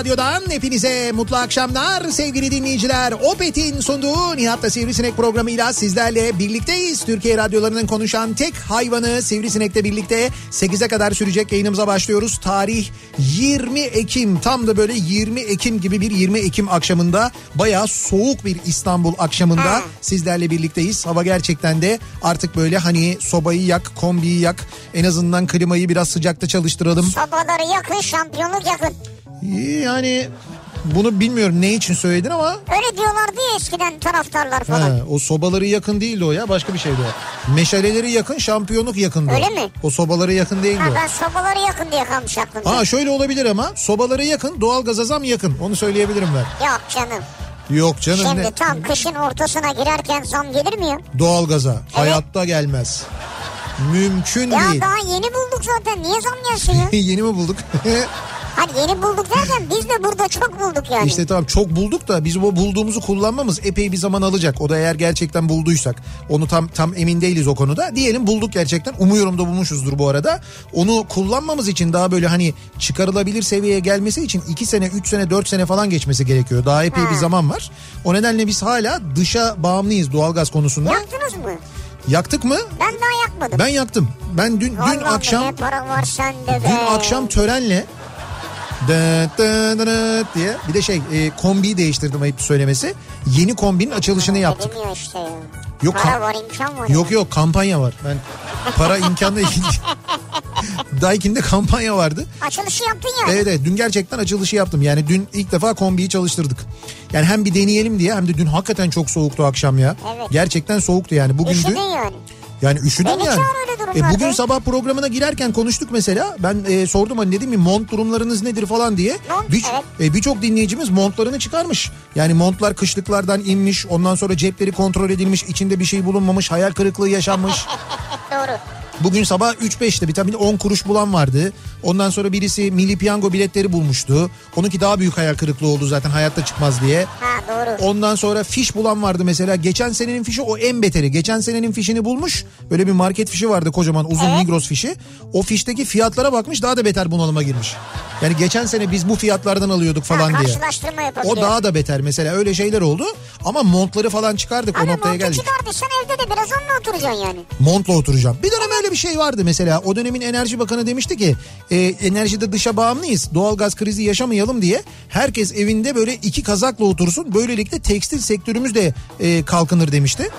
Radyodan hepinize mutlu akşamlar sevgili dinleyiciler. Opet'in sunduğu Nihat'la Sivrisinek programıyla sizlerle birlikteyiz. Türkiye radyolarının konuşan tek hayvanı Sivrisinek'le birlikte 8'e kadar sürecek yayınımıza başlıyoruz. Tarih 20 Ekim tam da böyle 20 Ekim gibi bir 20 Ekim akşamında bayağı soğuk bir İstanbul akşamında Ha. sizlerle birlikteyiz. Hava gerçekten de artık böyle hani sobayı yak, kombiyi yak, en azından klimayı biraz sıcakta çalıştıralım. Sobaları yakın, şampiyonluk yakın. Yani bunu bilmiyorum ne için söyledin ama Öyle diyorlardı ya eskiden taraftarlar falan. ha, o sobaları yakın değildi o ya başka bir şeydi o. Meşaleleri yakın şampiyonluk yakındı. Öyle mi? O sobaları yakın değildi Ha, o. ben sobaları yakın diye kalmış aklımda. Aa şöyle olabilir ama sobaları yakın doğalgaza zam yakın onu söyleyebilirim ben. Yok canım. Yok canım Şimdi ne? tam kışın ortasına girerken zam gelir mi ya? Doğalgaza hayatta gelmez. Mümkün Ya değil. daha yeni bulduk zaten. Niye zam gelsin ya? Yeni mi bulduk? Hadi yeni bulduk derken biz de burada çok bulduk yani. İşte tamam çok bulduk da biz o bulduğumuzu kullanmamız epey bir zaman alacak. O da eğer gerçekten bulduysak. Onu tam tam emin değiliz o konuda. Diyelim bulduk gerçekten. Umuyorum da bulmuşuzdur bu arada. Onu kullanmamız için daha böyle hani çıkarılabilir seviyeye gelmesi için 2 sene, 3 sene, 4 sene falan geçmesi gerekiyor. Daha epey bir zaman var. O nedenle biz hala dışa bağımlıyız doğalgaz konusunda. Yaktınız mı? Yaktık mı? Ben daha yakmadım. Ben yaktım. Ben dün dün Allah'ım akşam. Dün akşam törenle dı dı dı dı diye bir de şey e, kombiyi değiştirdim ayıp söylemesi. Yeni kombinin açılışını yaptık. İşte ya. Yok, Para var imkan var. Yok yok kampanya var. Ben para imkanla ilgili. Daikin'de kampanya vardı. Açılışı yaptın ya. Evet evet dün gerçekten açılışı yaptım. Yani dün ilk defa kombiyi çalıştırdık. Yani hem bir deneyelim diye hem de dün hakikaten çok soğuktu akşam ya. Evet. Gerçekten soğuktu yani. Bugün Üşüdün dün yani. Yani üşüdüm Beni yani. E bugün sabah programına girerken konuştuk mesela. Ben e, sordum hani dedim mi mont durumlarınız nedir falan diye. Mont, Bir- evet. e, Birçok dinleyicimiz montlarını çıkarmış. Yani montlar kışlıklardan inmiş. Ondan sonra cepleri kontrol edilmiş. içinde bir şey bulunmamış. Hayal kırıklığı yaşanmış. Doğru. Bugün sabah 3-5'te bir tabii 10 kuruş bulan vardı. Ondan sonra birisi milli piyango biletleri bulmuştu. Onunki daha büyük hayal kırıklığı oldu zaten hayatta çıkmaz diye. Ha doğru. Ondan sonra fiş bulan vardı mesela. Geçen senenin fişi o en beteri. Geçen senenin fişini bulmuş. Böyle bir market fişi vardı kocaman uzun Evet. Migros fişi. O fişteki fiyatlara bakmış daha da beter bunalıma girmiş. Yani geçen sene biz bu fiyatlardan alıyorduk falan ha, diye. O daha da beter mesela öyle şeyler oldu. Ama montları falan çıkardık o Abi noktaya montu geldik. çıkardıysan evde de biraz onunla oturacaksın yani. Montla oturacağım. Bir dönem öyle bir şey vardı mesela. O dönemin Enerji Bakanı demişti ki e, enerjide dışa bağımlıyız. Doğalgaz krizi yaşamayalım diye herkes evinde böyle iki kazakla otursun. Böylelikle tekstil sektörümüz de e, kalkınır demişti.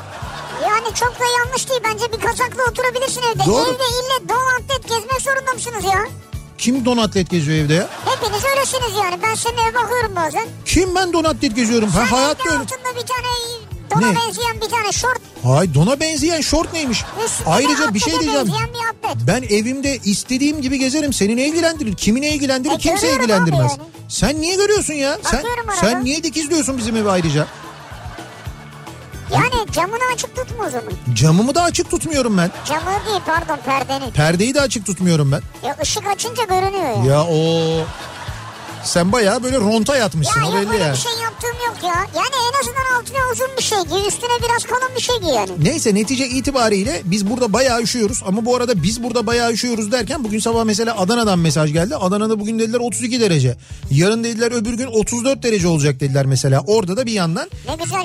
Yani çok da yanlış değil. Bence bir kazakla oturabilirsin evde. Doğru. Evde ille don atlet gezmek zorunda mısınız ya? Kim donatlet geziyor evde ya? Hepiniz öylesiniz yani. Ben senin eve bakıyorum bazen. Kim ben donatlet geziyorum? Ha, Sen hayatta evde öyle. altında bir tane dona Ne? benzeyen bir tane şort. Hay dona benzeyen şort neymiş? Üstünde Ayrıca bir şey diyeceğim. bir. Ben evimde istediğim gibi gezerim. Seni ne ilgilendirir? Kimi ne ilgilendirir? E, Kimse ilgilendirmez. yani. Sen niye görüyorsun ya? Sen, Bakıyorum arada. sen niye dikizliyorsun bizim evi ayrıca? Yani camını açık tutma o zaman. Camımı da açık tutmuyorum ben. Camı değil pardon perdeni. Perdeyi de açık tutmuyorum ben. Ya ışık açınca görünüyor ya. Ya o sen bayağı böyle ronta yatmışsın Ya o belli öyle yani. bir şey yaptığım yok ya. Yani en azından altına uzun bir şey giy. Üstüne biraz kalın bir şey giy yani. Neyse netice itibariyle biz burada bayağı üşüyoruz ama bu arada biz burada bayağı üşüyoruz derken bugün sabah mesela Adana'dan mesaj geldi. Adana'da bugün dediler 32 derece. Yarın dediler öbür gün 34 derece olacak dediler mesela. Orada da bir yandan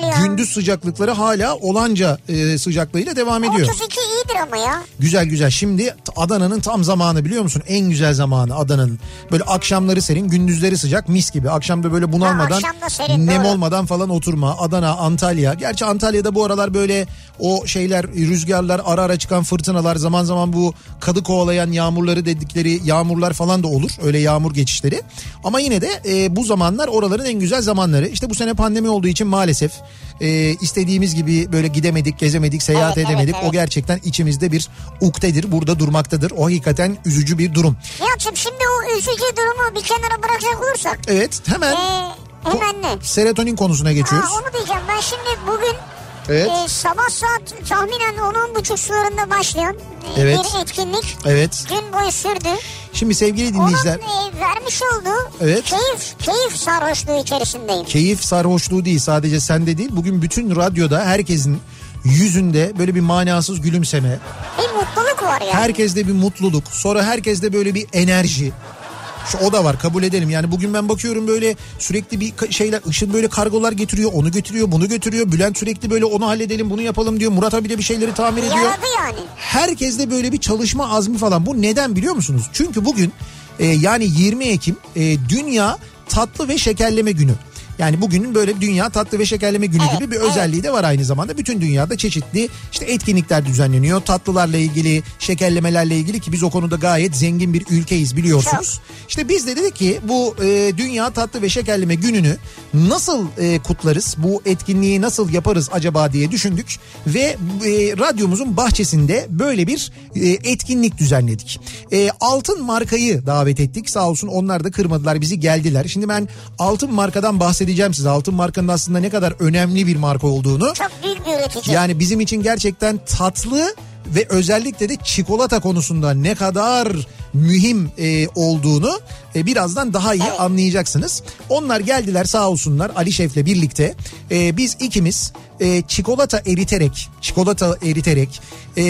ya. gündüz sıcaklıkları hala olanca e, sıcaklığıyla devam ediyor. 32 iyidir ama ya. Güzel güzel. Şimdi Adana'nın tam zamanı biliyor musun? En güzel zamanı Adana'nın. Böyle akşamları serin, gündüzleri sıcak, mis gibi. Akşamda böyle bunalmadan, Ha, serin, nem doğru. olmadan falan oturma. Adana, Antalya. Gerçi Antalya'da bu aralar böyle o şeyler, rüzgarlar, ara ara çıkan fırtınalar, zaman zaman bu kadı kovalayan yağmurları dedikleri yağmurlar falan da olur. Öyle yağmur geçişleri. Ama yine de e, bu zamanlar oraların en güzel zamanları. İşte bu sene pandemi olduğu için maalesef e, istediğimiz gibi böyle gidemedik, gezemedik, seyahat Evet, evet, edemedik. evet. O gerçekten içimizde bir uktedir. Burada durmaktadır. O hakikaten üzücü bir durum. Nihat'cığım şimdi o üzücü durumu bir kenara bırakacak olursak. Evet hemen Ee, hemen ne? serotonin konusuna geçiyoruz. Ha, onu diyeceğim ben şimdi bugün Evet. e, sabah saat tahminen 10-10.30 sularında başlayan e, Evet. bir etkinlik Evet. gün boyu sürdü. Şimdi sevgili Onun dinleyiciler e, vermiş olduğu Evet. keyif, keyif sarhoşluğu içerisindeyim. keyif sarhoşluğu değil sadece sende değil. Bugün bütün radyoda herkesin yüzünde böyle bir manasız gülümseme. Bir mutluluk var yani. Herkeste bir mutluluk. Sonra herkeste böyle bir enerji. Şu o da var kabul edelim. Yani bugün ben bakıyorum böyle sürekli bir şeyler Işın böyle kargolar getiriyor, onu götürüyor, bunu götürüyor. Bülent sürekli böyle onu halledelim, bunu yapalım diyor. Murat abi de bir şeyleri tamir ediyor. Yaradı yani. Herkeste böyle bir çalışma azmi falan. Bu neden biliyor musunuz? Çünkü bugün e, yani 20 Ekim e, Dünya Tatlı ve Şekerleme Günü. Yani bugünün böyle dünya tatlı ve şekerleme günü Evet, gibi bir özelliği de var aynı zamanda. Bütün dünyada çeşitli işte etkinlikler düzenleniyor. Tatlılarla ilgili, şekerlemelerle ilgili ki biz o konuda gayet zengin bir ülkeyiz biliyorsunuz. İşte biz de dedik ki bu e, dünya tatlı ve şekerleme gününü nasıl e, kutlarız? Bu etkinliği nasıl yaparız acaba diye düşündük ve e, radyomuzun bahçesinde böyle bir e, etkinlik düzenledik. E, altın markayı davet ettik. Sağ olsun onlar da kırmadılar bizi geldiler. Şimdi ben altın markadan bahsedeceğim size. Altın markanın aslında ne kadar önemli bir marka olduğunu. Çok büyük bir üretici. Yani bizim için gerçekten tatlı ve özellikle de çikolata konusunda ne kadar mühim e, olduğunu e, birazdan daha iyi Evet. anlayacaksınız. Onlar geldiler sağ olsunlar Ali Şef'le birlikte. E, biz ikimiz e, çikolata eriterek, çikolata eriterek e,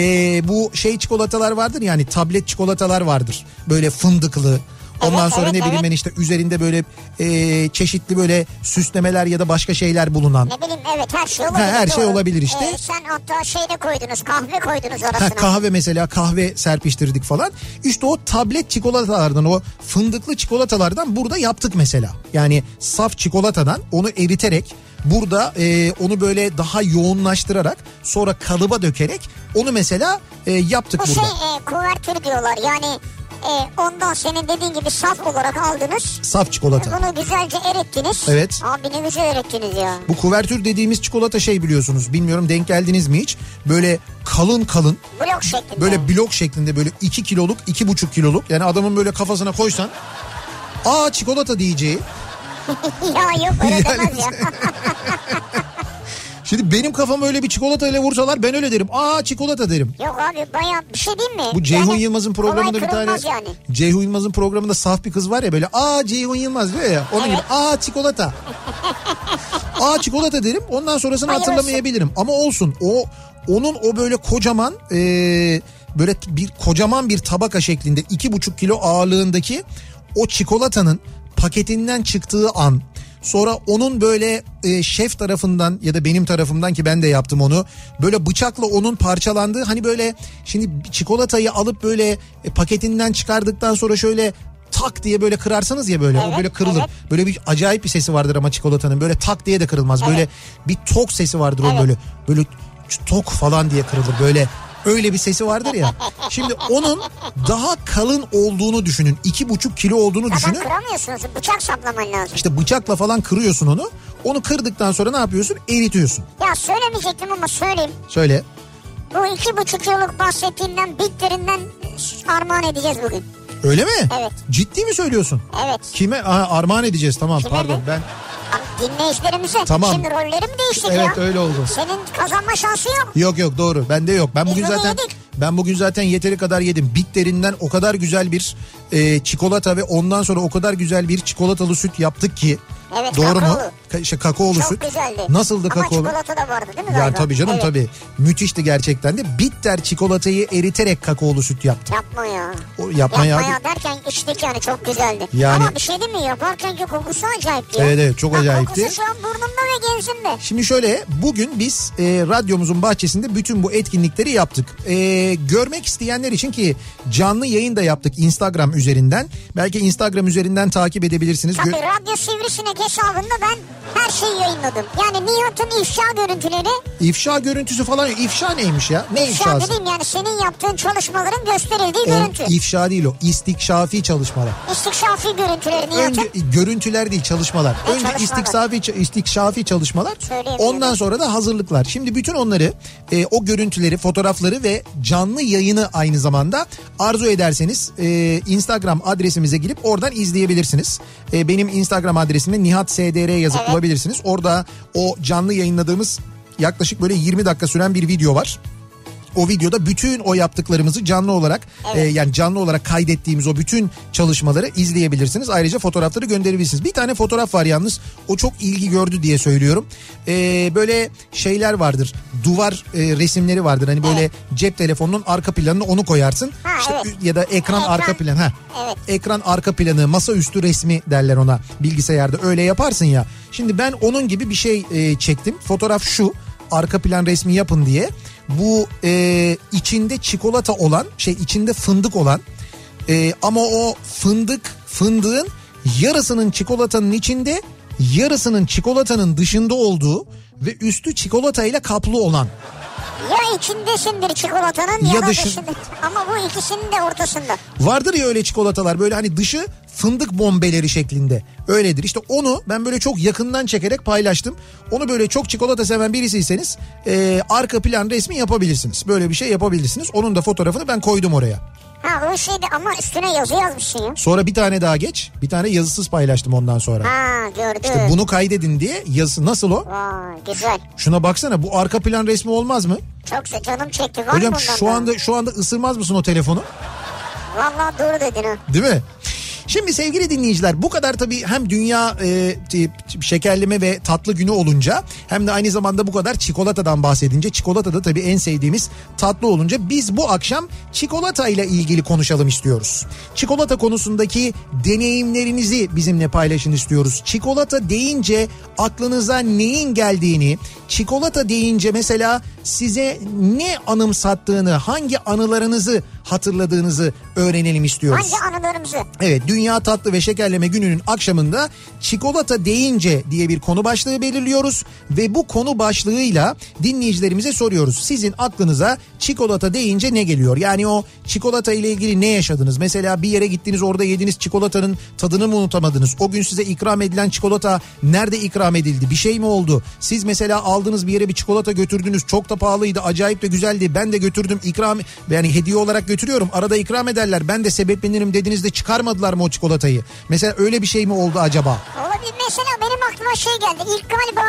bu şey çikolatalar vardır yani tablet çikolatalar vardır. Böyle fındıklı. Ondan Evet, sonra evet, ne bileyim evet. ben işte üzerinde böyle e, çeşitli böyle süslemeler ya da başka şeyler bulunan. Ne bileyim evet her şey olabilir. her şey olabilir işte. Ee, sen hatta şey de koydunuz kahve koydunuz Ha, orasına. kahve mesela kahve serpiştirdik falan. İşte o tablet çikolatalardan o fındıklı çikolatalardan burada yaptık mesela. Yani saf çikolatadan onu eriterek burada e, onu böyle daha yoğunlaştırarak sonra kalıba dökerek onu mesela e, yaptık Bu burada. şey e, kuvertür diyorlar yani e, ondan senin dediğin gibi saf olarak aldınız. Saf çikolata. Bunu güzelce erittiniz. Evet. Abi ne güzel erittiniz ya. Bu kuvertür dediğimiz çikolata şey biliyorsunuz. Bilmiyorum denk geldiniz mi hiç? Böyle kalın kalın Blok şeklinde. böyle blok şeklinde böyle 2 kiloluk 2,5 kiloluk yani adamın böyle kafasına koysan aa çikolata diyeceği ya yok öyle Yani- demez ya. Şimdi benim kafam öyle bir çikolata ile vursalar ben öyle derim. Aa çikolata derim. yok abi baya bir şey değil mi? Bu Ceyhun Yani Yılmaz'ın programında bir tane yani. Ceyhun Yılmaz'ın programında saf bir kız var ya böyle aa Ceyhun Yılmaz diyor ya onun gibi aa çikolata. aa çikolata derim ondan sonrasını Bayılırsın. hatırlamayabilirim ama olsun o onun o böyle kocaman e, böyle bir kocaman bir tabaka şeklinde iki buçuk kilo ağırlığındaki o çikolatanın paketinden çıktığı an Sonra onun böyle e, şef tarafından ya da benim tarafımdan ki ben de yaptım onu. Böyle bıçakla onun parçalandığı hani böyle şimdi çikolatayı alıp böyle e, paketinden çıkardıktan sonra şöyle tak diye böyle kırarsanız ya böyle o Evet, böyle kırılır. evet. Böyle bir acayip bir sesi vardır ama çikolatanın böyle tak diye de kırılmaz. Böyle bir tok sesi vardır o Evet. böyle böyle tok falan diye kırılır. Böyle Öyle bir sesi vardır ya. Şimdi onun daha kalın olduğunu düşünün. iki buçuk kilo olduğunu Zaten düşünün. kıramıyorsunuz. Bıçak saplaman lazım. İşte bıçakla falan kırıyorsun onu. Onu kırdıktan sonra ne yapıyorsun? Eritiyorsun. Ya söylemeyecektim ama söyleyeyim. Söyle. Bu iki buçuk yıllık bahsettiğimden bitlerinden armağan edeceğiz bugün. Öyle mi? Evet. Ciddi mi söylüyorsun? Evet. Kime? Aha, armağan edeceğiz tamam Kime pardon mi? ben. Dinleyicilerimize. Tamam. Şimdi rolleri mi değiştik Evet ya? öyle oldu. Senin kazanma şansı yok. Yok yok doğru bende yok. Ben Biz bugün zaten yedik. ben bugün zaten yeteri kadar yedim. Bitlerinden o kadar güzel bir e, çikolata ve ondan sonra o kadar güzel bir çikolatalı süt yaptık ki. Evet, Doğru mu? kakaolu. Ka- işte kakaolu Çok süt. güzeldi. Nasıldı Ama kakaolu? çikolata da vardı değil mi Ya galiba? tabii canım Evet. tabii. Müthişti gerçekten de. Bitter çikolatayı eriterek kakaolu süt yaptı. Yapma ya. O yapma ya. Yapma ya derken içtik yani çok güzeldi. Yani- Ama bir şey değil mi yaparkenki kokusu acayipti. ya. Evet, evet, çok Bak, acayipti. Kokusu şu an burnumda ve genzimde. Şimdi şöyle bugün biz e, radyomuzun bahçesinde bütün bu etkinlikleri yaptık. E, görmek isteyenler için ki canlı yayın da yaptık Instagram üzerinden. Belki Instagram üzerinden takip edebilirsiniz. Tabii Gö- Radyo Sivrisinek hesabında ben her şeyi yayınladım. Yani Nihat'ın ifşa görüntüleri. İfşa görüntüsü falan. İfşa neymiş ya? Ne İfşa ifşası? dediğim yani senin yaptığın çalışmaların gösterildiği O, görüntü. ifşa değil o. İstikşafi çalışmalar. İstikşafi görüntüleri Nihat'ın. Önce görüntüler değil çalışmalar. Ne Önce çalışmalar? istikşafi istikşafi çalışmalar. Ondan sonra da hazırlıklar. Şimdi bütün onları e, o görüntüleri, fotoğrafları ve canlı yayını aynı zamanda arzu ederseniz e, Instagram adresimize girip oradan izleyebilirsiniz. E, benim Instagram adresimde Nihat SDR yazıp Evet. bulabilirsiniz. Orada o canlı yayınladığımız yaklaşık böyle 20 dakika süren bir video var. O videoda bütün o yaptıklarımızı canlı olarak e, yani canlı olarak kaydettiğimiz o bütün çalışmaları izleyebilirsiniz. Ayrıca fotoğrafları gönderebilirsiniz. Bir tane fotoğraf var yalnız o çok ilgi gördü diye söylüyorum. E, böyle şeyler vardır duvar e, resimleri vardır. Hani böyle cep telefonunun arka planını onu koyarsın. Ha, İşte evet. ya da ekran, Ekran. arka plan. Ha. Evet. Ekran arka planı masaüstü resmi derler ona bilgisayarda öyle yaparsın ya. Şimdi ben onun gibi bir şey e, çektim. Fotoğraf şu arka plan resmi yapın diye. Bu e, içinde çikolata olan şey içinde fındık olan e, ama o fındık fındığın yarısının çikolatanın içinde yarısının çikolatanın dışında olduğu ve üstü çikolatayla kaplı olan. Ya içindesindir çikolatanın ya, Ya dışı- dışında. Ama bu ikisinin de ortasında. Vardır ya öyle çikolatalar böyle hani dışı fındık bombeleri şeklinde. Öyledir. İşte onu ben böyle çok yakından çekerek paylaştım. Onu böyle çok çikolata seven birisiyseniz e, arka plan resmi yapabilirsiniz. Böyle bir şey yapabilirsiniz. Onun da fotoğrafını ben koydum oraya. Ha o şeydi ama üstüne yazı yazmışsın ya. Sonra bir tane daha geç. Bir tane yazısız paylaştım ondan sonra. Ha gördüm. İşte bunu kaydedin diye yazısı nasıl o? Vay güzel. Şuna baksana bu arka plan resmi olmaz mı? Çok canım çekti. Var Hocam şu anda şu anda ısırmaz mısın o telefonu? Vallahi doğru dedin ha. Değil mi? Şimdi sevgili dinleyiciler bu kadar tabii hem dünya e, şekerleme ve tatlı günü olunca hem de aynı zamanda bu kadar çikolatadan bahsedince çikolata da tabii en sevdiğimiz tatlı olunca biz bu akşam çikolata ile ilgili konuşalım istiyoruz. Çikolata konusundaki deneyimlerinizi bizimle paylaşın istiyoruz. Çikolata deyince aklınıza neyin geldiğini, çikolata deyince mesela size ne anımsattığını, hangi anılarınızı hatırladığınızı öğrenelim istiyoruz. Hangi anılarımızı? Evet Dünya Tatlı ve Şekerleme Günü'nün akşamında çikolata deyince diye bir konu başlığı belirliyoruz ve bu konu başlığıyla dinleyicilerimize soruyoruz. Sizin aklınıza çikolata deyince ne geliyor? Yani o çikolata ile ilgili ne yaşadınız? Mesela bir yere gittiniz orada yediğiniz çikolatanın tadını mı unutamadınız? O gün size ikram edilen çikolata nerede ikram edildi? Bir şey mi oldu? Siz mesela aldığınız bir yere bir çikolata götürdünüz. Çok da pahalıydı, acayip de güzeldi. Ben de götürdüm ikram yani hediye olarak götürüyorum. Arada ikram ederler. Ben de sebeplenirim dediğinizde çıkarmadılar mı o çikolatayı? Mesela öyle bir şey mi oldu acaba? Olabilir. Mesela benim aklıma şey geldi. İlk galiba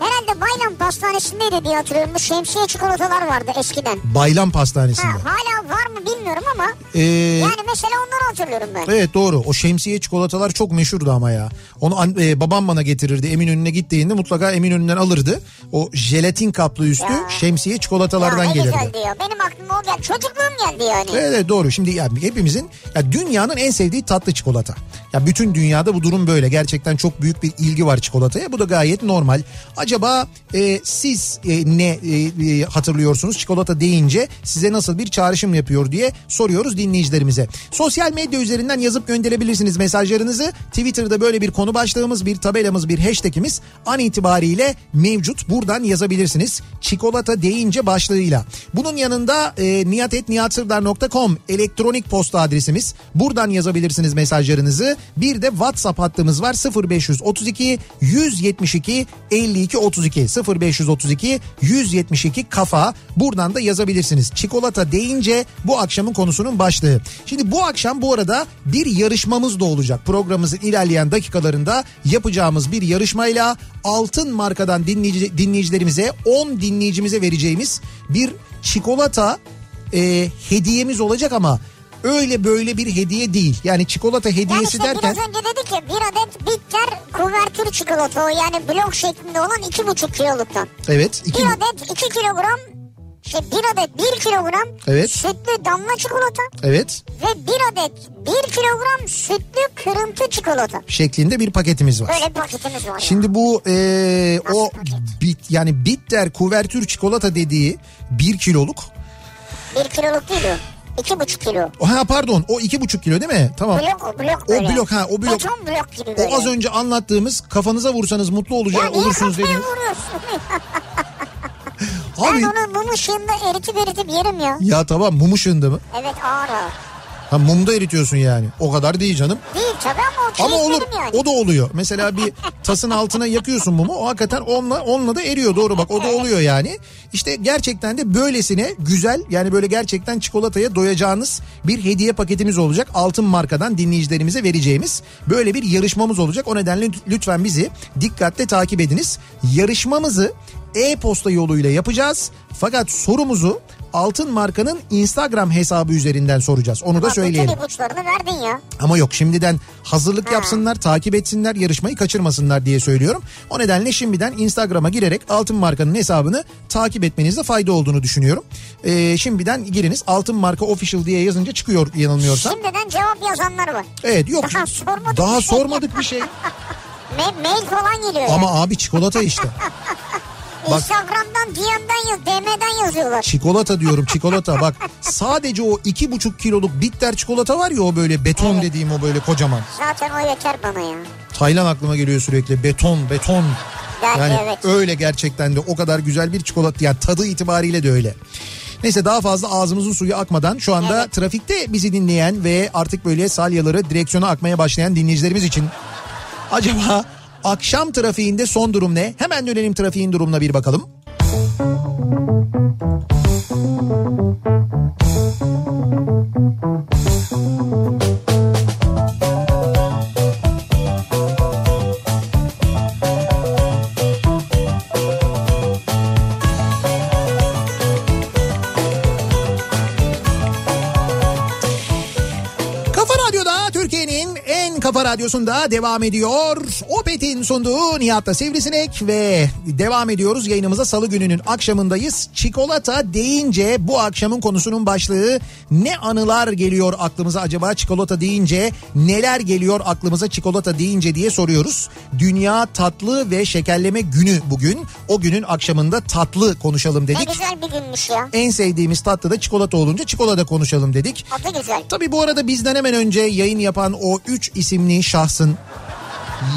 herhalde Baylam Pastanesi'ndeydi diye hatırlıyorum. Bu şemsiye çikolatalar vardı eskiden. Baylam Pastanesi'nde. Ha, hala var mı bilmiyorum ama Ee, yani mesela onları hatırlıyorum ben. Evet doğru. O şemsiye çikolatalar çok meşhurdu ama ya. Onu e, babam bana getirirdi. Eminönü'ne gittiğinde mutlaka Eminönü'nden alırdı. O jelatin kaplı üstü Ya. şemsiye çikolatalardan ya gelirdi. güzeldi ya. Benim aklıma o geldi. Çocukluğum geldi yani. Evet, doğru. Şimdi yani hepimizin ya dünyanın en sevdiği tatlı çikolata. Ya bütün dünyada bu durum böyle. Gerçekten çok büyük bir ilgi var çikolataya. Bu da gayet normal. Acaba e, siz e, ne e, e, hatırlıyorsunuz çikolata deyince size nasıl bir çağrışım yapıyor diye soruyoruz dinleyicilerimize. Sosyal medya üzerinden yazıp gönderebilirsiniz mesajlarınızı. Twitter'da böyle bir konu başlığımız, bir tabelamız, bir hashtagimiz an itibariyle mevcut. Buradan yazabilirsiniz. Çikolata deyince başlığıyla. Bunun yanında e, niyatetniyatsırdar.com elektronik posta adresimiz. Buradan yazabilirsiniz mesajlarınızı. Bir de WhatsApp hattımız var 0532 172 52 32 0532 172 kafa. Buradan da yazabilirsiniz. Çikolata deyince bu akşamın konusunun başlığı. Şimdi bu akşam bu arada bir yarışmamız da olacak. Programımızın ilerleyen dakikalarında yapacağımız bir yarışmayla altın markadan dinleyici, dinleyicilerimize 10 dinleyicimize vereceğimiz bir çikolata e, hediyemiz olacak ama öyle böyle bir hediye değil. Yani çikolata Yani hediyesi işte derken biraz önce dedik ya bir adet bitter kuvertür çikolata o yani blok şeklinde olan iki buçuk kiloluktan. evet iki Bir adet iki kilogram şey bir adet bir kilogram Evet. sütlü damla çikolata evet ve bir adet bir kilogram sütlü kırıntı çikolata. şeklinde bir paketimiz var. Böyle bir paketimiz var. Şimdi bu e, o paket? bit yani bitter kuvertür çikolata dediği bir kiloluk. Bir kiloluk değil o. İki buçuk kilo. Ha pardon o iki buçuk kilo değil mi? Tamam. Blok o blok O böyle. blok, ha, o blok. Beton blok gibi böyle. O az önce anlattığımız kafanıza vursanız mutlu Ya olacak niye olursunuz kafaya dediğiniz. vuruyorsun? Abi Ben onu mum ışığında eritip eritip yerim ya. ya tamam mum ışığında mı? Evet ağır ağır. Ha mumda eritiyorsun yani. O kadar değil canım. Değil tabii ama o Ama olur. yani. O da oluyor. Mesela bir tasın altına yakıyorsun mumu. O hakikaten onunla onunla da eriyor. Doğru bak o da oluyor yani. İşte gerçekten de böylesine güzel yani böyle gerçekten çikolataya doyacağınız bir hediye paketimiz olacak. Altın markadan dinleyicilerimize vereceğimiz böyle bir yarışmamız olacak. O nedenle lütfen bizi dikkatle takip ediniz. Yarışmamızı e-posta yoluyla yapacağız. Fakat sorumuzu Altın Marka'nın Instagram hesabı üzerinden soracağız. Onu da Bak, söyleyelim. Bütün ipuçlarını verdin ya. Ama yok şimdiden hazırlık yapsınlar, takip etsinler, yarışmayı kaçırmasınlar diye söylüyorum. O nedenle şimdiden Instagram'a girerek Altın Marka'nın hesabını takip etmenizde fayda olduğunu düşünüyorum. Ee, şimdiden giriniz Altın Marka Official diye yazınca çıkıyor yanılmıyorsam. Şimdiden cevap yazanlar var. Evet yok. Daha sormadık Daha bir şey. sormadık bir şey. Ma- mail falan geliyor. Ama abi çikolata işte. Bak- Instagram'dan, DM'den yaz, DM'den yazıyorlar. Çikolata diyorum çikolata bak sadece o iki buçuk kiloluk bitter çikolata var ya o böyle beton Evet. dediğim o böyle kocaman. Zaten o yeter bana ya. Taylan aklıma geliyor sürekli beton beton. Belki Yani evet. öyle gerçekten de o kadar güzel bir çikolata yani tadı itibariyle de öyle. Neyse daha fazla ağzımızın suyu akmadan şu anda Evet. trafikte bizi dinleyen ve artık böyle salyaları direksiyona akmaya başlayan dinleyicilerimiz için acaba akşam trafiğinde son durum ne? Hemen dönelim trafiğin durumuna bir bakalım. Kafa radyosunda devam ediyor. Opet'in sunduğu Nihat'ta Sivrisinek ve devam ediyoruz yayınımıza salı gününün akşamındayız. Çikolata deyince bu akşamın konusunun başlığı ne anılar geliyor aklımıza acaba çikolata deyince neler geliyor aklımıza çikolata deyince diye soruyoruz. Dünya Tatlı ve Şekerleme Günü bugün. O günün akşamında tatlı konuşalım Ne dedik. güzel bir günmüş ya. En sevdiğimiz tatlı da çikolata olunca çikolata konuşalım dedik. Adı güzel. Tabii bu arada bizden hemen önce yayın yapan o üç isimli şahsın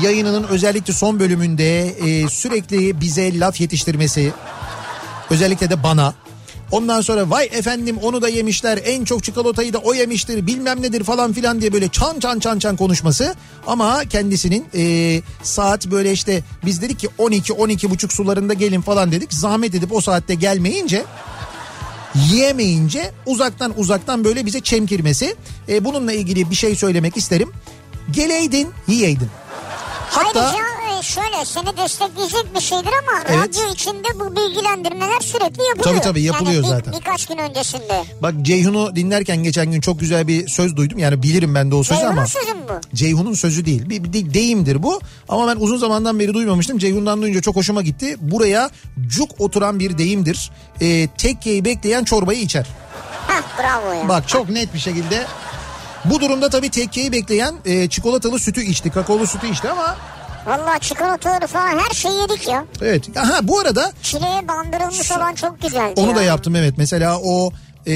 yayınının özellikle son bölümünde e, sürekli bize laf yetiştirmesi özellikle de bana Ondan sonra vay efendim onu da yemişler en çok çikolatayı da o yemiştir bilmem nedir falan filan diye böyle çan çan çan çan konuşması. Ama kendisinin e, saat böyle işte biz dedik ki 12 buçuk sularında gelin falan dedik. Zahmet edip o saatte gelmeyince yiyemeyince uzaktan uzaktan böyle bize çemkirmesi. E, bununla ilgili bir şey söylemek isterim. Geleydin yiyeydin. Hatta Ayrıca e, şöyle seni destekleyecek bir şeydir ama Evet. radyo içinde bu bilgilendirmeler sürekli yapılıyor. Tabii, tabii, yapılıyor yani bir- zaten. Birkaç gün öncesinde. bak Ceyhun'u dinlerken geçen gün çok güzel bir söz duydum. Yani bilirim ben de o sözü Ceyhun'un ama. sözü mü bu? Ceyhun'un sözü değil. Bir, bir de- deyimdir bu. Ama ben uzun zamandan beri duymamıştım. Ceyhun'dan duyunca çok hoşuma gitti. Buraya cuk oturan bir deyimdir. E, tekkeyi bekleyen çorbayı içer. Hah bravo ya. Bak çok net bir şekilde. Bu durumda tabii tekkeyi bekleyen e, çikolatalı sütü içti, kakaolu sütü içti ama Valla çikolataları falan her şeyi yedik ya. Evet. Ha bu arada Çileğe bandırılmış olan çok güzeldi onu ya. da yaptım evet. Mesela o e,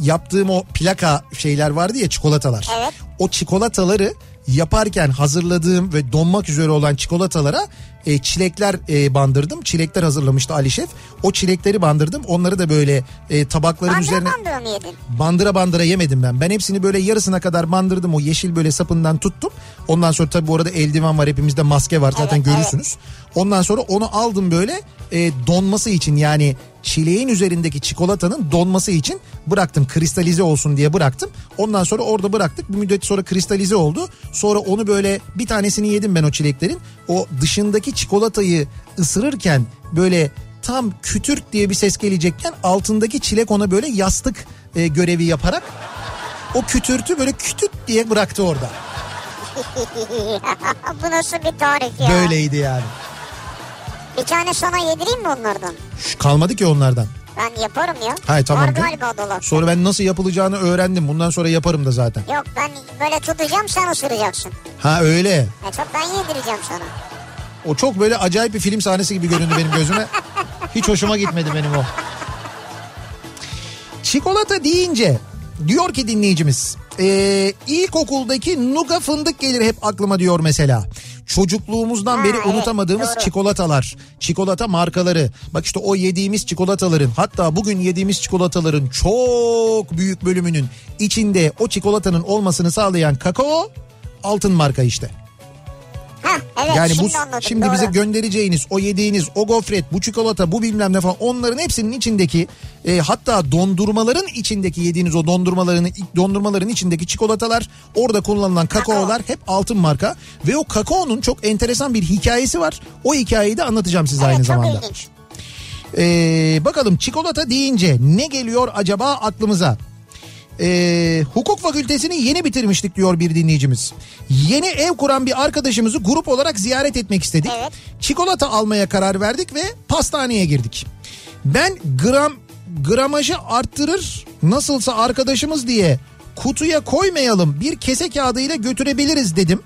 yaptığım o plaka şeyler vardı ya çikolatalar. Evet. O çikolataları yaparken hazırladığım ve donmak üzere olan çikolatalara e, çilekler e, bandırdım. Çilekler hazırlamıştı Ali Şef. O çilekleri bandırdım. Onları da böyle e, tabakların Bandıra üzerine bandıra mı yedin? bandıra bandıra yemedim ben. Ben hepsini böyle yarısına kadar bandırdım. O yeşil böyle sapından tuttum. Ondan sonra tabii bu arada eldiven var hepimizde maske var zaten Evet, görürsünüz. Ondan sonra onu aldım böyle e, donması için yani çileğin üzerindeki çikolatanın donması için bıraktım. Kristalize olsun diye bıraktım. Ondan sonra orada bıraktık. Bir müddet sonra kristalize oldu. Sonra onu böyle bir tanesini yedim ben o çileklerin. O dışındaki çikolatayı ısırırken böyle tam kütürt diye bir ses gelecekken altındaki çilek ona böyle yastık e, görevi yaparak o kütürtü böyle kütüt diye bıraktı orada. Bu nasıl bir tarif ya? Böyleydi yani. Bir tane sana yedireyim mi onlardan? Şu, kalmadı ki onlardan. Ben yaparım ya. Hayır tamam. Var galiba dolapta. Sonra ben nasıl yapılacağını öğrendim. Bundan sonra yaparım da zaten. Yok ben böyle tutacağım sen ısıracaksın. Ha öyle. E çok ben yedireceğim sana. O çok böyle acayip bir film sahnesi gibi göründü benim gözüme. Hiç hoşuma gitmedi benim o. Çikolata deyince diyor ki dinleyicimiz ee, ilkokuldaki nuga fındık gelir hep aklıma diyor mesela. Çocukluğumuzdan Ha, beri evet, unutamadığımız doğru. çikolatalar, çikolata markaları. Bak işte o yediğimiz çikolataların hatta bugün yediğimiz çikolataların çok büyük bölümünün içinde o çikolatanın olmasını sağlayan kakao altın marka işte. Heh, evet Yani şimdi bu anladım. şimdi doğru. bize göndereceğiniz o yediğiniz o gofret bu çikolata bu bilmem ne falan onların hepsinin içindeki e, hatta dondurmaların içindeki yediğiniz o dondurmaların dondurmaların içindeki çikolatalar orada kullanılan kakaolar hep altın marka ve o kakaonun çok enteresan bir hikayesi var. O hikayeyi de anlatacağım size evet, aynı zamanda. ilginç. Ee, bakalım çikolata deyince ne geliyor acaba aklımıza? Ee, hukuk fakültesini yeni bitirmiştik diyor bir dinleyicimiz. Yeni ev kuran bir arkadaşımızı grup olarak ziyaret etmek istedik. Evet. Çikolata almaya karar verdik ve pastaneye girdik. Ben gram gramajı arttırır nasılsa arkadaşımız diye kutuya koymayalım bir kese kağıdıyla götürebiliriz dedim.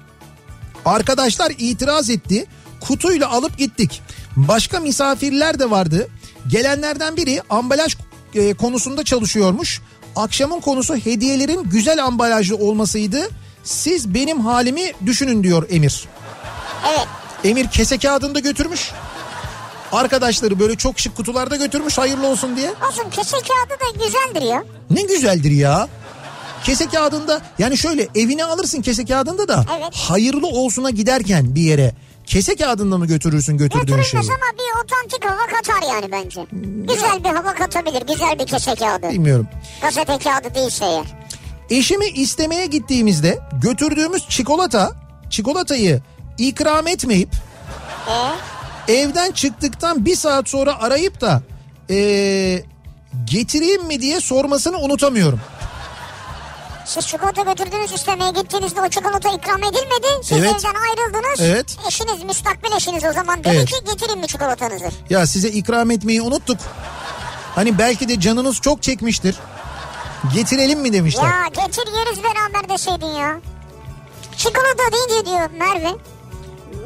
Arkadaşlar itiraz etti. Kutuyla alıp gittik. Başka misafirler de vardı. Gelenlerden biri ambalaj e, konusunda çalışıyormuş. Akşamın konusu hediyelerin güzel ambalajlı olmasıydı. Siz benim halimi düşünün diyor Emir. Evet. Emir kese kağıdında götürmüş. Arkadaşları böyle çok şık kutularda götürmüş hayırlı olsun diye. Olsun kese kağıdı da güzeldir ya. Ne güzeldir ya. Kese kağıdında yani şöyle evine alırsın kese kağıdında da Evet. hayırlı olsuna giderken bir yere kese kağıdında mı götürürsün götürdüğün şeyi? Götürülmez ama bir otantik hava katar yani bence. Güzel bir hava katabilir. Güzel bir kese kağıdı. Bilmiyorum. Gazete kağıdı değilse eğer. Eşimi istemeye gittiğimizde götürdüğümüz çikolata, çikolatayı ikram etmeyip Ee, evden çıktıktan bir saat sonra arayıp da ee, getireyim mi diye sormasını unutamıyorum. Siz çikolata götürdünüz istemeye gittiğinizde o çikolata ikram edilmedi. Siz Evet. evden ayrıldınız. Evet. Eşiniz müstakbel eşiniz o zaman dedi Evet. ki getirin mi çikolatanızı? Ya size ikram etmeyi unuttuk. Hani belki de canınız çok çekmiştir. Getirelim mi demişler. Ya getir yeriz beraber deseydin ya. Çikolata deyince diyor Merve.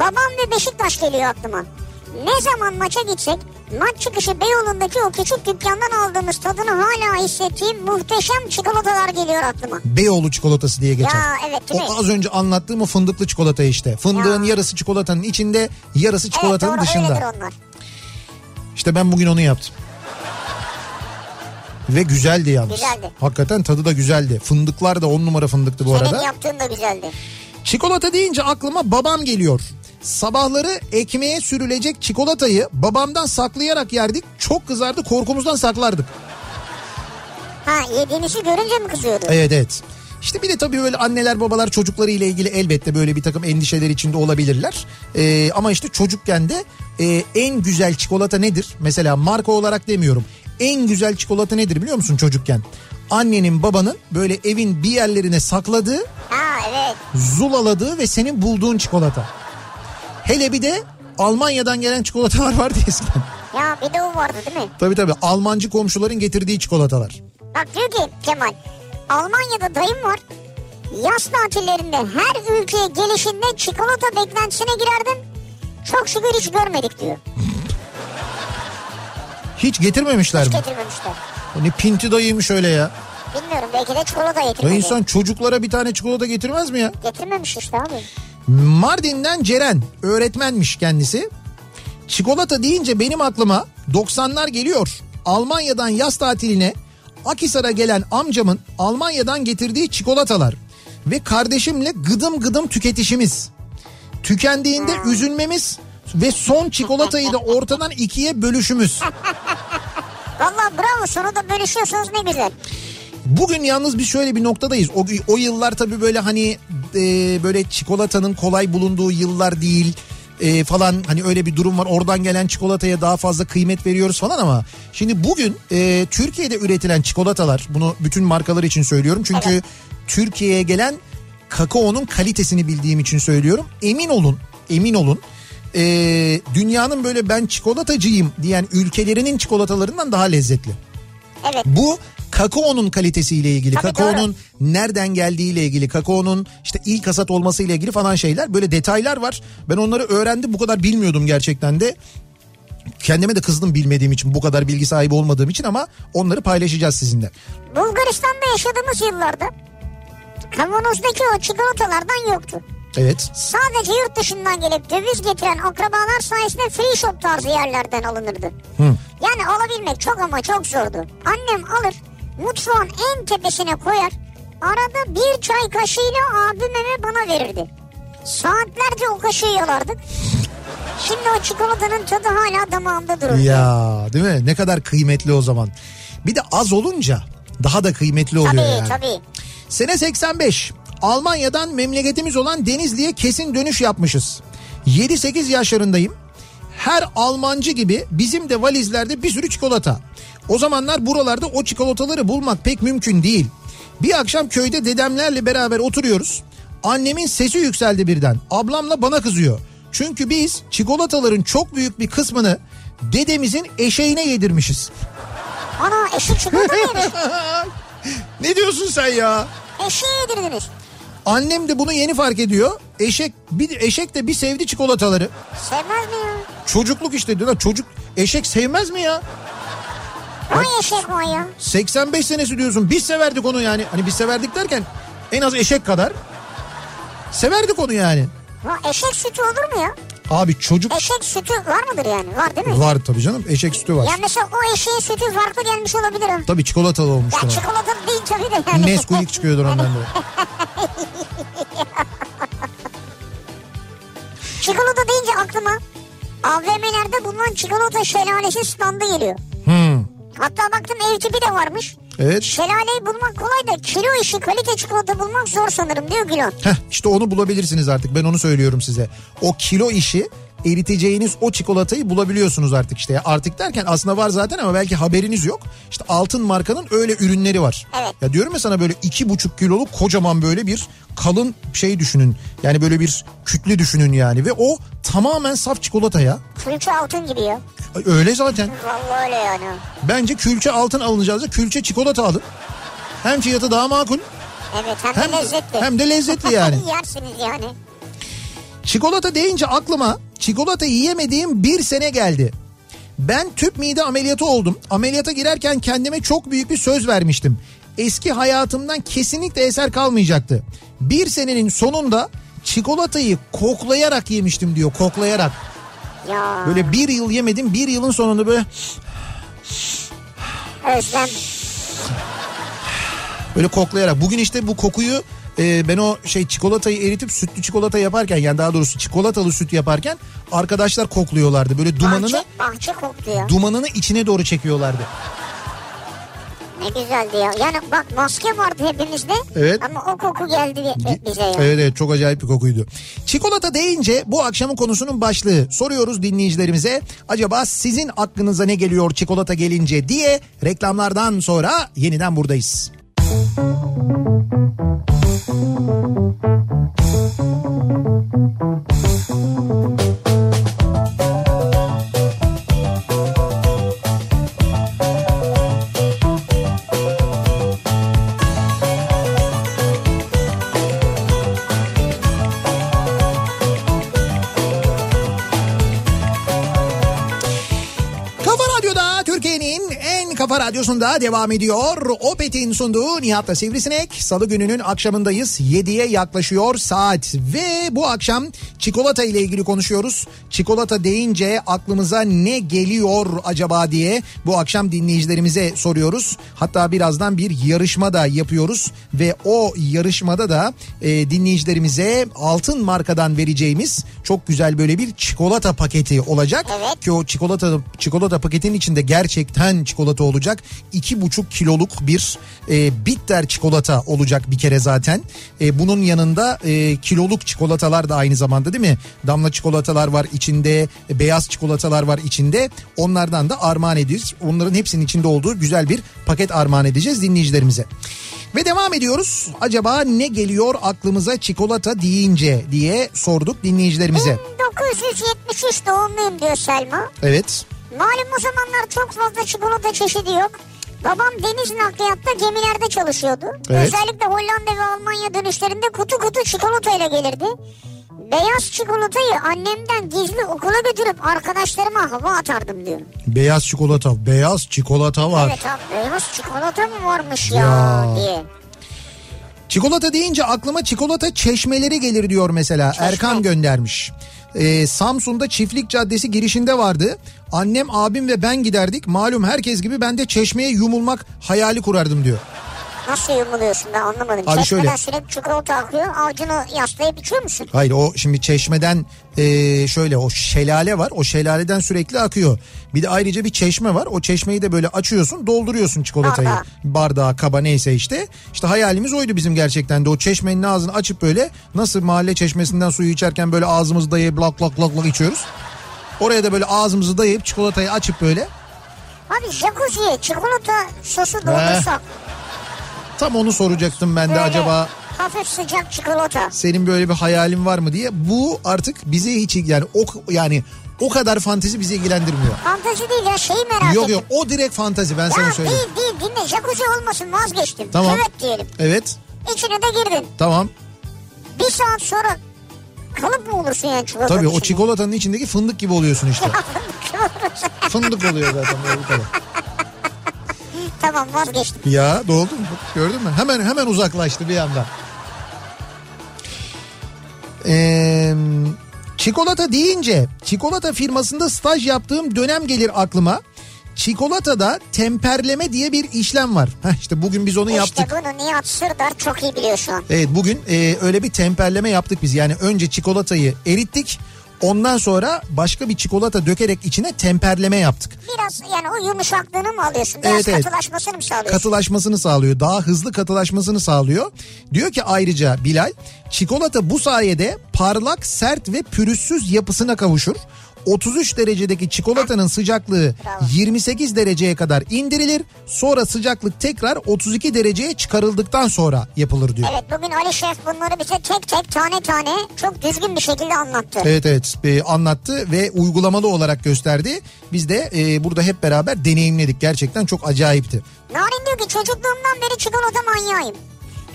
Babam ve Beşiktaş geliyor aklıma. Ne zaman maça gitsek maç çıkışı Beyoğlu'ndaki o küçük dükkandan aldığımız tadını hala hissettiğim muhteşem çikolatalar geliyor aklıma. Beyoğlu çikolatası diye geçer. Ya evet değil mi? O az önce anlattığım o fındıklı çikolata işte. Fındığın Ya. yarısı çikolatanın içinde, yarısı çikolatanın evet doğru dışında. öyledir onlar. İşte ben bugün onu yaptım. Ve güzeldi yalnız. Güzeldi. Hakikaten tadı da güzeldi. Fındıklar da on numara fındıktı bu Senin arada. yaptığın da güzeldi. Çikolata deyince aklıma babam geliyor. Sabahları ekmeğe sürülecek çikolatayı babamdan saklayarak yerdik. Çok kızardı korkumuzdan saklardık. Ha yediğinizi görünce mi kızıyordu? Evet evet. İşte bir de tabii böyle anneler babalar çocukları ile ilgili elbette böyle bir takım endişeler içinde olabilirler. Ee, ama işte çocukken de e, en güzel çikolata nedir? Mesela marka olarak demiyorum. En güzel çikolata nedir biliyor musun çocukken? Annenin babanın böyle evin bir yerlerine sakladığı, Ha evet. zulaladığı ve senin bulduğun çikolata. Hele bir de Almanya'dan gelen çikolatalar vardı eskiden. Ya bir de o vardı değil mi? Tabii tabii Almancı komşuların getirdiği çikolatalar. Bak diyor ki Kemal Almanya'da dayım var. Yaz tatillerinde her ülkeye gelişinde çikolata beklentisine girerdim. Çok şükür hiç görmedik diyor. Hiç getirmemişler Hiç mi? getirmemişler. Ne pinti dayıymış öyle ya. Bilmiyorum belki de çikolata Ya getirmedi. insan çocuklara bir tane çikolata getirmez mi ya? Getirmemiş işte abi. Mardin'den Ceren öğretmenmiş kendisi. Çikolata deyince benim aklıma 90'lar geliyor. Almanya'dan yaz tatiline Akisar'a gelen amcamın Almanya'dan getirdiği çikolatalar ve kardeşimle gıdım gıdım tüketişimiz. Tükendiğinde üzülmemiz ve son çikolatayı da ortadan ikiye bölüşümüz. Valla bravo sonunda bölüşüyorsunuz ne güzel. Bugün yalnız biz şöyle bir noktadayız. O, o yıllar tabii böyle hani e, böyle çikolatanın kolay bulunduğu yıllar değil e, falan hani öyle bir durum var. Oradan gelen çikolataya daha fazla kıymet veriyoruz falan ama şimdi bugün e, Türkiye'de üretilen çikolatalar bunu bütün markalar için söylüyorum. Çünkü Türkiye'ye gelen kakaonun kalitesini bildiğim için söylüyorum. Emin olun, emin olun. e, dünyanın böyle ben çikolatacıyım diyen ülkelerinin çikolatalarından daha lezzetli. Evet. Bu kakaonun kalitesiyle ilgili, Tabii kakaonun nereden geldiğiyle ilgili, kakaonun işte ilk hasat olmasıyla ilgili falan şeyler. Böyle detaylar var. Ben onları öğrendim. Bu kadar bilmiyordum gerçekten de. Kendime de kızdım bilmediğim için, bu kadar bilgi sahibi olmadığım için ama onları paylaşacağız sizinle. Bulgaristan'da yaşadığımız yıllarda kavanozdaki o çikolatalardan yoktu. Evet. Sadece yurt dışından gelip döviz getiren akrabalar sayesinde free shop tarzı yerlerden alınırdı. Hı. Yani alabilmek çok ama çok zordu. Annem alır mutfağın en tepesine koyar. Arada bir çay kaşığıyla abime ve bana verirdi. Saatlerce o kaşığı yalardık. Şimdi o çikolatanın tadı hala damağımda durur. Ya değil mi? Ne kadar kıymetli o zaman. Bir de az olunca daha da kıymetli oluyor Tabii yani. tabii. Sene 85. Almanya'dan memleketimiz olan Denizli'ye kesin dönüş yapmışız. 7-8 yaşlarındayım. Her Almancı gibi bizim de valizlerde bir sürü çikolata. O zamanlar buralarda o çikolataları bulmak pek mümkün değil. Bir akşam köyde dedemlerle beraber oturuyoruz. Annemin sesi yükseldi birden. Ablamla bana kızıyor. Çünkü biz çikolataların çok büyük bir kısmını dedemizin eşeğine yedirmişiz. Ana eşek çikolata mı yemiş? Ne diyorsun sen ya? Eşeğe yedirdiniz. Annem de bunu yeni fark ediyor. Eşek bir eşek de bir sevdi çikolataları. Sevmez mi ya? Çocukluk işte diyorlar. Çocuk eşek sevmez mi ya? Vay eşek vay ya. 85 senesi diyorsun. Biz severdik onu yani. Hani biz severdik derken en az eşek kadar severdik onu yani. Va eşek sütü olur mu ya? Abi çocuk Eşek sütü var mıdır yani? Var değil mi? var tabii canım. Eşek sütü var. Ya mesela o eşeğin sütü farklı gelmiş olabilir. Tabii çikolatalı olmuştur. Ya o. çikolata değil tabii de yani. Nesquik çıkıyordur ondan da. Çikolata deyince aklıma AVM'lerde bulunan çikolata şelalesi standı geliyor. Hmm. Hatta baktım ev tipi de varmış. Evet. Şelaleyi bulmak kolay da kilo işi kalite çikolata bulmak zor sanırım diyor Gülon. Heh, işte onu bulabilirsiniz artık. Ben onu söylüyorum size. O kilo işi eriteceğiniz o çikolatayı bulabiliyorsunuz artık işte. Artık derken aslında var zaten ama belki haberiniz yok. İşte altın markanın öyle ürünleri var. Evet. Ya diyorum ya sana böyle iki buçuk kiloluk kocaman böyle bir kalın şey düşünün. Yani böyle bir kütle düşünün yani. Ve o tamamen saf çikolata ya. Külçe altın gibi ya. Öyle zaten. Vallahi öyle yani. Bence külçe altın alınacağız da külçe çikolata alın. Hem fiyatı daha makul Evet hem, hem de lezzetli. hem de lezzetli yani. Yersiniz yani. Çikolata deyince aklıma çikolata yiyemediğim bir sene geldi. Ben tüp mide ameliyatı oldum. Ameliyata girerken kendime çok büyük bir söz vermiştim. Eski hayatımdan kesinlikle eser kalmayacaktı. Bir senenin sonunda çikolatayı koklayarak yemiştim diyor koklayarak. Ya Böyle bir yıl yemedim bir yılın sonunda böyle Özlem. böyle koklayarak. Bugün işte bu kokuyu e, ben o şey çikolatayı eritip sütlü çikolata yaparken yani daha doğrusu çikolatalı süt yaparken arkadaşlar kokluyorlardı. Böyle dumanını Bahçe, bahçe koktu ya. dumanını içine doğru çekiyorlardı. Ne güzeldi ya. Yani bak maske vardı hepimizde. Evet. Ama o koku geldi bi- bize ya. Evet evet çok acayip bir kokuydu. Çikolata deyince bu akşamın konusunun başlığı. Soruyoruz dinleyicilerimize. Acaba sizin aklınıza ne geliyor çikolata gelince diye reklamlardan sonra yeniden buradayız. Thank you. Radyosunda devam ediyor. Opet'in sunduğu Nihat'la Sivrisinek. Salı gününün akşamındayız. 7'ye yaklaşıyor saat. Ve bu akşam çikolata ile ilgili konuşuyoruz. Çikolata deyince aklımıza ne geliyor acaba diye bu akşam dinleyicilerimize soruyoruz. Hatta birazdan bir yarışma da yapıyoruz. Ve o yarışmada da e, dinleyicilerimize altın markadan vereceğimiz çok güzel böyle bir çikolata paketi olacak. Evet. Ki o çikolata çikolata paketinin içinde gerçekten çikolata olacak. İki buçuk kiloluk bir e, bitter çikolata olacak bir kere zaten. E, bunun yanında e, kiloluk çikolatalar da aynı zamanda değil mi? Damla çikolatalar var içinde, e, beyaz çikolatalar var içinde. Onlardan da armağan edeceğiz. Onların hepsinin içinde olduğu güzel bir paket armağan edeceğiz dinleyicilerimize. Ve devam ediyoruz. Acaba ne geliyor aklımıza çikolata deyince diye sorduk dinleyicilerimize. 1973 doğumluyum diyor Selma. Evet. Malum o zamanlar çok fazla çikolata çeşidi yok. Babam deniz nakliyatta gemilerde çalışıyordu. Evet. Özellikle Hollanda ve Almanya dönüşlerinde kutu kutu çikolatayla gelirdi. Beyaz çikolatayı annemden gizli okula götürüp arkadaşlarıma hava atardım diyor. Beyaz çikolata, beyaz çikolata var. Evet abi beyaz çikolata mı varmış ya, Ya. diye. Çikolata deyince aklıma çikolata çeşmeleri gelir diyor mesela. Erkan göndermiş. Ee, Samsun'da Çiftlik Caddesi girişinde vardı. Annem, abim ve ben giderdik. Malum herkes gibi ben de çeşmeye yumulmak hayali kurardım diyor. Nasıl yumuluyorsun ben anlamadım. Abi Çeşmeden şöyle. sürekli çikolata akıyor avucunu yaslayıp içiyor musun? Hayır o şimdi çeşmeden ee, şöyle o şelale var. O şelaleden sürekli akıyor. Bir de ayrıca bir çeşme var. O çeşmeyi de böyle açıyorsun dolduruyorsun çikolatayı. Bardağa. Bardağa, kaba neyse işte. İşte hayalimiz oydu bizim gerçekten de. O çeşmenin ağzını açıp böyle nasıl mahalle çeşmesinden suyu içerken böyle ağzımızı dayayıp lak lak lak lak içiyoruz. Oraya da böyle ağzımızı dayayıp çikolatayı açıp böyle Abi jacuzziye çikolata sosu doldursak. Tam onu soracaktım ben de böyle acaba Hafif sıcak çikolata. senin böyle bir hayalin var mı diye. Bu artık bizi hiç yani o yani o kadar fantezi bizi ilgilendirmiyor. Fantezi değil ya şeyi merak Yok ettim. yok o direkt fantazi ben sana Ya söyleyeyim. değil değil dinle jacuzzi olmasın vazgeçtim. Tamam. Evet diyelim. Evet İçine de girdin. tamam. Bir saat sonra kalıp mı olursun yani çikolata Tabii o içinde? çikolatanın içindeki fındık gibi oluyorsun işte. fındık oluyor zaten bu kadar. Tamam vazgeçtim. Ya doğru mu? Gördün mü? Hemen hemen uzaklaştı bir yandan. Ee, çikolata deyince çikolata firmasında staj yaptığım dönem gelir aklıma. Çikolatada temperleme diye bir işlem var. Heh, işte bugün biz onu yaptık. İşte bunu Nihat Sırdar çok iyi biliyor şu an. Evet bugün e, öyle bir temperleme yaptık biz. Yani önce çikolatayı erittik. Ondan sonra başka bir çikolata dökerek içine temperleme yaptık. Biraz yani o yumuşaklığını mı alıyorsun? Biraz Evet, evet. katılaşmasını mı sağlıyorsun? Katılaşmasını sağlıyor. Daha hızlı katılaşmasını sağlıyor. Diyor ki ayrıca Bilal çikolata bu sayede parlak, sert ve pürüzsüz yapısına kavuşur. 33 derecedeki çikolatanın sıcaklığı Bravo. 28 dereceye kadar indirilir. Sonra sıcaklık tekrar 32 dereceye çıkarıldıktan sonra yapılır diyor. Evet bugün Ali Şef bunları bize tek tek tane tane çok düzgün bir şekilde anlattı. Evet evet e, anlattı ve uygulamalı olarak gösterdi. Biz de e, burada hep beraber deneyimledik. Gerçekten çok acayipti. Narin diyor ki çocukluğumdan beri çikolata manyağıyım.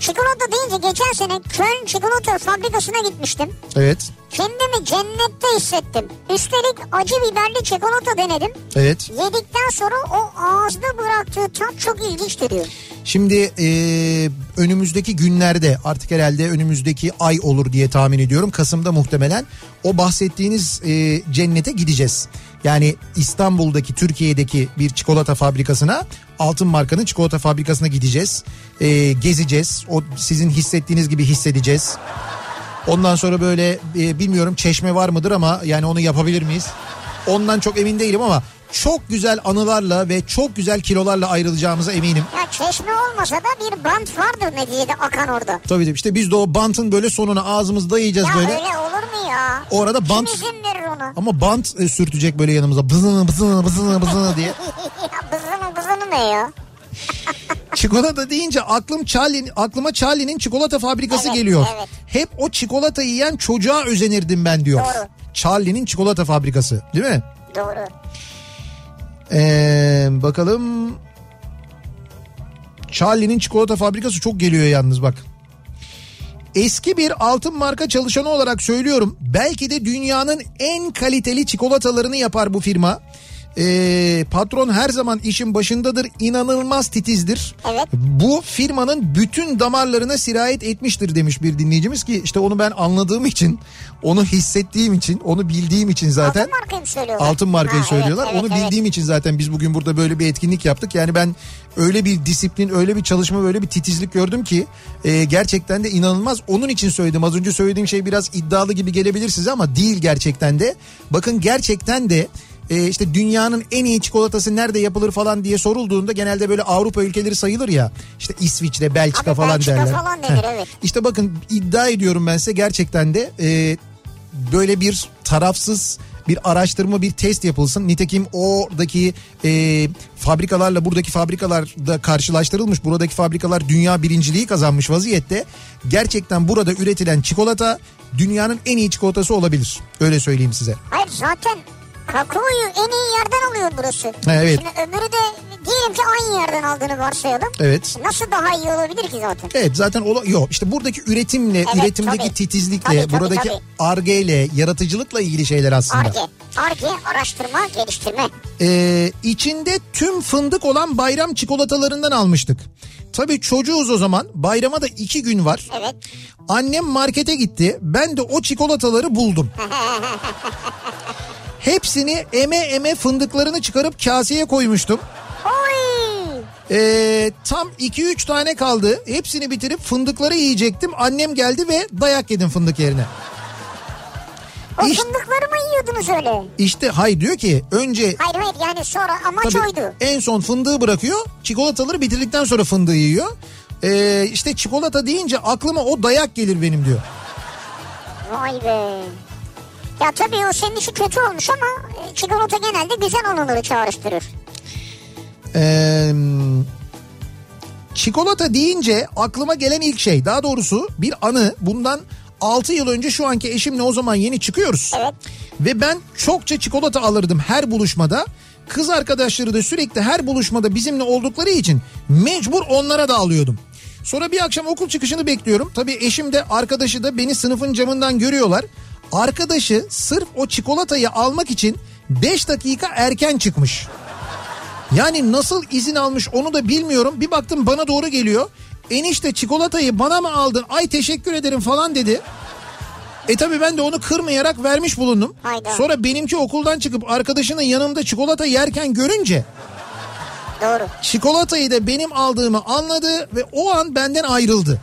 Çikolata deyince geçen sene Köln çikolata fabrikasına gitmiştim. Evet Kendimi cennette hissettim. Üstelik acı biberli çikolata denedim. evet. Yedikten sonra o ağızda bıraktığı tat çok ilginçti diyor. Şimdi e, önümüzdeki günlerde artık herhalde önümüzdeki ay olur diye tahmin ediyorum. Kasım'da muhtemelen o bahsettiğiniz e, cennete gideceğiz. Yani İstanbul'daki Türkiye'deki bir çikolata fabrikasına Altın Marka'nın çikolata fabrikasına gideceğiz. E, gezeceğiz. O sizin hissettiğiniz gibi hissedeceğiz. Ondan sonra böyle e, bilmiyorum çeşme var mıdır ama yani onu yapabilir miyiz? Ondan çok emin değilim ama çok güzel anılarla ve çok güzel kilolarla ayrılacağımıza eminim. Ya çeşme olmasa da bir bant vardır neticede akan orada. Tabii tabii işte biz de o bantın böyle sonuna ağzımızda dayayacağız Ya böyle. öyle olur mu ya? Orada bant Kim ona? ama bant e, sürtecek böyle yanımıza bızını bızını bızını bızını diye. bızını bızını ne ya? Çikolata deyince aklım Charlie, aklıma Charlie'nin çikolata fabrikası Evet, geliyor. evet. Hep o çikolata yiyen çocuğa özenirdim ben diyor. Doğru. Charlie'nin çikolata fabrikası değil mi? Doğru. Ee, bakalım. Charlie'nin çikolata fabrikası çok geliyor yalnız bak. Eski bir altın marka çalışanı olarak söylüyorum. Belki de dünyanın en kaliteli çikolatalarını yapar bu firma. Ee, patron her zaman işin başındadır. inanılmaz titizdir. Evet. Bu firmanın bütün damarlarına sirayet etmiştir demiş bir dinleyicimiz ki işte onu ben anladığım için, onu hissettiğim için, onu bildiğim için zaten. Altın markayı söylüyorlar? Altın markayı Ha, söylüyorlar. evet, evet, onu evet. bildiğim için zaten biz bugün burada böyle bir etkinlik yaptık. Yani ben öyle bir disiplin, öyle bir çalışma, öyle bir titizlik gördüm ki e, gerçekten de inanılmaz. Onun için söyledim. Az önce söylediğim şey biraz iddialı gibi gelebilir size ama değil gerçekten de. Bakın gerçekten de e, işte dünyanın en iyi çikolatası nerede yapılır falan diye sorulduğunda genelde böyle Avrupa ülkeleri sayılır ya. İşte İsviçre, Belçika Abi falan Belçika derler. falan denir, Heh. evet. İşte bakın iddia ediyorum ben size gerçekten de e, böyle bir tarafsız bir araştırma bir test yapılsın. Nitekim oradaki e, fabrikalarla buradaki fabrikalar da karşılaştırılmış. Buradaki fabrikalar dünya birinciliği kazanmış vaziyette. Gerçekten burada üretilen çikolata dünyanın en iyi çikolatası olabilir. Öyle söyleyeyim size. Hayır zaten kakaoyu en iyi yerden alıyor burası. Evet. Şimdi öbürü de diyelim ki aynı yerden aldığını varsayalım. Evet. Nasıl daha iyi olabilir ki zaten? Evet zaten ola, yok işte buradaki üretimle, Evet, üretimdeki tabii. titizlikle, Tabii, buradaki argeyle, yaratıcılıkla ilgili şeyler aslında. Arge. Arge araştırma geliştirme. Ee, içinde tüm fındık olan bayram çikolatalarından almıştık. Tabii çocuğuz o zaman. Bayrama da iki gün var. Evet. Annem markete gitti. Ben de o çikolataları buldum. Hepsini eme eme fındıklarını çıkarıp kaseye koymuştum. Oy. Ee, tam 2-3 tane kaldı. Hepsini bitirip fındıkları yiyecektim. Annem geldi ve dayak yedim fındık yerine. O İşte, fındıkları mı yiyordunuz öyle? işte hay diyor ki önce Hayır hayır yani sonra amaç Tabii oydu. en son fındığı bırakıyor. Çikolataları bitirdikten sonra fındığı yiyor. Ee, işte çikolata deyince aklıma o dayak gelir benim diyor. Vay be. Ya tabii o senin için kötü olmuş ama e, çikolata genelde güzel olanları çağrıştırır. Ee, çikolata deyince aklıma gelen ilk şey daha doğrusu bir anı bundan 6 yıl önce şu anki eşimle o zaman yeni çıkıyoruz. Evet. Ve ben çokça çikolata alırdım her buluşmada. Kız arkadaşları da sürekli her buluşmada bizimle oldukları için mecbur onlara da alıyordum. Sonra bir akşam okul çıkışını bekliyorum. Tabii eşim de arkadaşı da beni sınıfın camından görüyorlar. Arkadaşı sırf o çikolatayı almak için 5 dakika erken çıkmış. Yani nasıl izin almış onu da bilmiyorum. Bir baktım bana doğru geliyor. Enişte çikolatayı bana mı aldın? Ay teşekkür ederim falan dedi. E tabi ben de onu kırmayarak vermiş bulundum. Hayda. Sonra benimki okuldan çıkıp arkadaşının yanımda çikolata yerken görünce Doğru. çikolatayı da benim aldığımı anladı ve o an benden ayrıldı.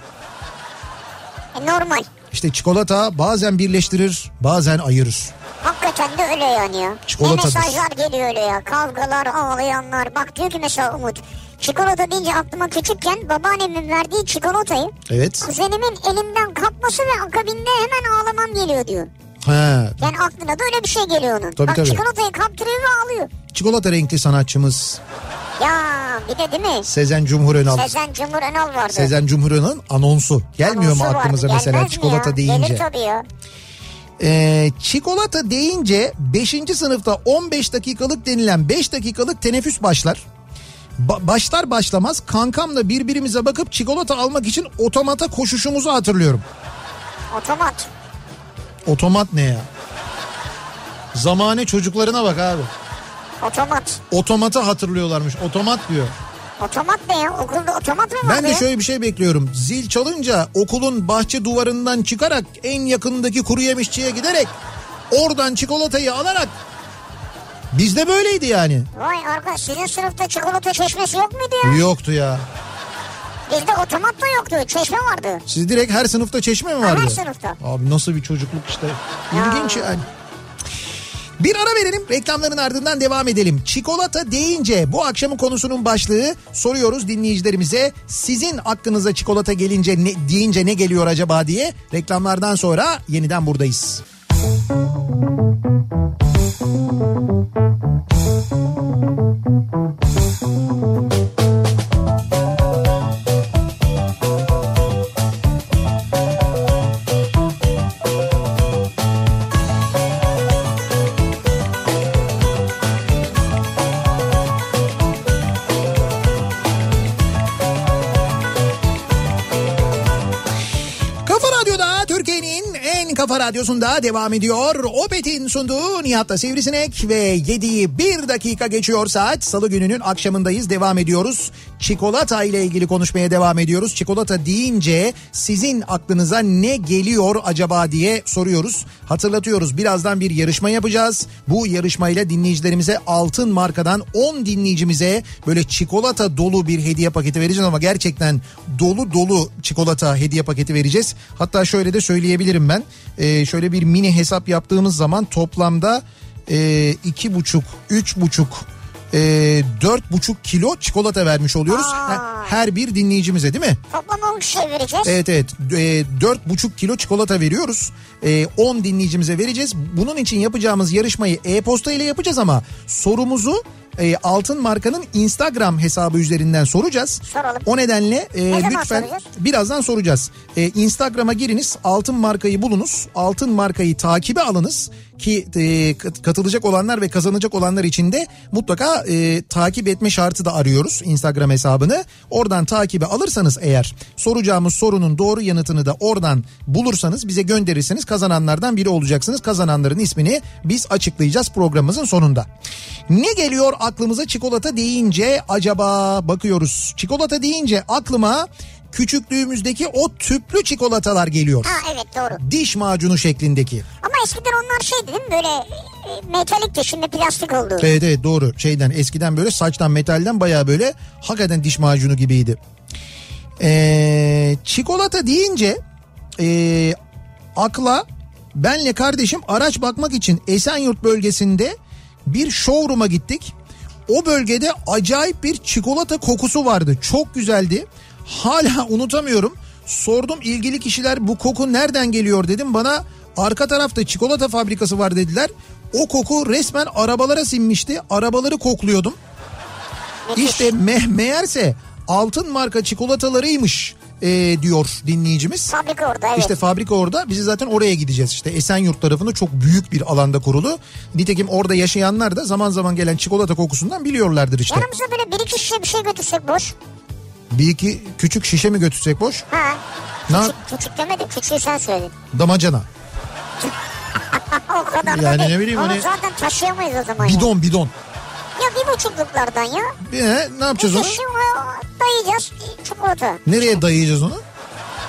E, normal. İşte çikolata bazen birleştirir bazen ayırır. Hakikaten de öyle yani ya. Çikolatadır. Ne mesajlar geliyor öyle ya. Kavgalar, ağlayanlar. Bak diyor ki mesela Umut. Çikolata deyince aklıma küçükken babaannemin verdiği çikolatayı Evet. kuzenimin elimden kapması ve akabinde hemen ağlamam geliyor diyor. Ha, Yani aklına da öyle bir şey geliyor onun. Tabii, Bak tabii. çikolatayı kaptırıyor ve ağlıyor. çikolata renkli sanatçımız Ya bir de değil mi? Sezen Cumhur Önal. Sezen Cumhur Önal vardı. Sezen Cumhur Önal'ın anonsu. Gelmiyor Anonsu mu vardı. aklımıza Gelmez mesela mi çikolata ya? deyince? Gelir tabii ya. Ee, çikolata deyince 5. sınıfta 15 dakikalık denilen 5 dakikalık teneffüs başlar. Ba- başlar başlamaz kankamla birbirimize bakıp çikolata almak için otomata koşuşumuzu hatırlıyorum. Otomat. Otomat ne ya? Zamane çocuklarına bak abi. Otomat. Otomatı hatırlıyorlarmış. Otomat diyor. Otomat ne ya? Okulda otomat mı vardı Ben de ya? şöyle bir şey bekliyorum. Zil çalınca okulun bahçe duvarından çıkarak en yakındaki kuru yemişçiye giderek oradan çikolatayı alarak bizde böyleydi yani. Vay arkadaş sizin sınıfta çikolata çeşmesi yok muydu ya? Yoktu ya. Bizde otomat da yoktu. Çeşme vardı. Siz direkt her sınıfta çeşme mi vardı? her sınıfta. Abi nasıl bir çocukluk işte. İlginç yani. Bir ara verelim reklamların ardından devam edelim. Çikolata deyince bu akşamın konusunun başlığı soruyoruz dinleyicilerimize. Sizin aklınıza çikolata gelince ne, deyince ne geliyor acaba diye reklamlardan sonra yeniden buradayız. Kafa Radyosu'nda devam ediyor. Opet'in sunduğu Nihat'la Sivrisinek ve 7'yi 1 dakika geçiyor saat. Salı gününün akşamındayız. Devam ediyoruz. Çikolata ile ilgili konuşmaya devam ediyoruz. Çikolata deyince sizin aklınıza ne geliyor acaba diye soruyoruz. Hatırlatıyoruz birazdan bir yarışma yapacağız. Bu yarışmayla dinleyicilerimize altın markadan 10 dinleyicimize böyle çikolata dolu bir hediye paketi vereceğiz ama gerçekten dolu dolu çikolata hediye paketi vereceğiz. Hatta şöyle de söyleyebilirim ben. Ee, şöyle bir mini hesap yaptığımız zaman toplamda e, iki buçuk, üç buçuk, e, dört buçuk kilo çikolata vermiş oluyoruz. Aa. Her- bir dinleyicimize değil mi? Toplam 10 kişiye vereceğiz. Evet evet e, dört buçuk kilo çikolata veriyoruz. E, 10 dinleyicimize vereceğiz. Bunun için yapacağımız yarışmayı e-posta ile yapacağız ama sorumuzu e, Altın Marka'nın Instagram hesabı üzerinden soracağız. Soralım. O nedenle e, Ne lütfen soracağız? birazdan soracağız. E, Instagram'a giriniz Altın Marka'yı bulunuz. Altın Marka'yı takibe alınız ki e, kat- katılacak olanlar ve kazanacak olanlar için de mutlaka e, takip etme şartı da arıyoruz Instagram hesabını. Oradan takibe alırsanız eğer soracağımız sorunun doğru yanıtını da oradan bulursanız bize gönderirseniz kazananlardan biri olacaksınız. Kazananların ismini biz açıklayacağız programımızın sonunda. Ne geliyor aklımıza çikolata deyince acaba bakıyoruz. Çikolata deyince aklıma küçüklüğümüzdeki o tüplü çikolatalar geliyor. Ha evet doğru. Diş macunu şeklindeki. Eskiden onlar şeydi değil mi böyle e, metalikti şimdi plastik oldu. Evet evet doğru şeyden eskiden böyle saçtan metalden baya böyle hakikaten diş macunu gibiydi. Ee, çikolata deyince ee, akla benle kardeşim araç bakmak için Esenyurt bölgesinde bir showroom'a gittik. O bölgede acayip bir çikolata kokusu vardı. Çok güzeldi. Hala unutamıyorum. Sordum ilgili kişiler bu koku nereden geliyor dedim. Bana arka tarafta çikolata fabrikası var dediler. O koku resmen arabalara sinmişti. Arabaları kokluyordum. İşte me- meğerse altın marka çikolatalarıymış e, diyor dinleyicimiz. Fabrika orada evet. İşte fabrika orada. Biz zaten oraya gideceğiz. İşte Esenyurt tarafında çok büyük bir alanda kurulu. Nitekim orada yaşayanlar da zaman zaman gelen çikolata kokusundan biliyorlardır işte. Yanımıza böyle bir iki şişe bir şey götürsek boş. Bir iki küçük şişe mi götürsek boş? Ha. Ne Küçük, küçük demedim küçüğü sen söyledin. Damacana. O kadar da Yani değil. ne bileyim Onu hani- zaten taşıyamayız o zaman. Bidon bidon. Ya bir buçukluklardan ya. He, ne yapacağız onu? Şişe dayayacağız çikolata. Nereye dayayacağız onu?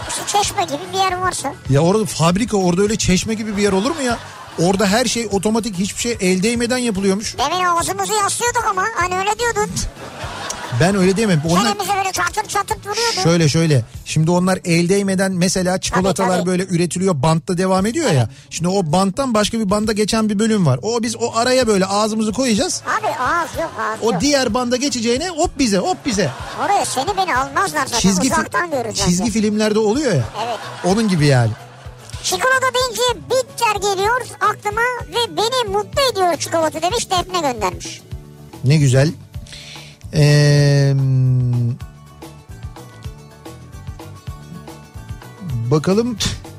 İşte çeşme gibi bir yer varsa. Ya orada fabrika orada öyle çeşme gibi bir yer olur mu ya? Orada her şey otomatik hiçbir şey el değmeden yapılıyormuş. Demin ağzımızı yaslıyorduk ama hani öyle diyordun. Ben öyle diyemem. Onlar Çenemize böyle çatır çatır duruyordu. şöyle şöyle. Şimdi onlar el değmeden mesela çikolatalar Tabii, tabii. böyle üretiliyor bantta devam ediyor ya. Şimdi o banttan başka bir banda geçen bir bölüm var. O biz o araya böyle ağzımızı koyacağız. Abi ağız yok ağız O yok. diğer banda geçeceğine hop bize hop bize. Oraya seni beni almazlar zaten Çizgi, uzaktan görürüz çizgi zaten. filmlerde oluyor ya. Evet. Onun gibi yani. Çikolata deyince bitter geliyor aklıma ve beni mutlu ediyor çikolata demiş Defne göndermiş. Ne güzel. Ee, bakalım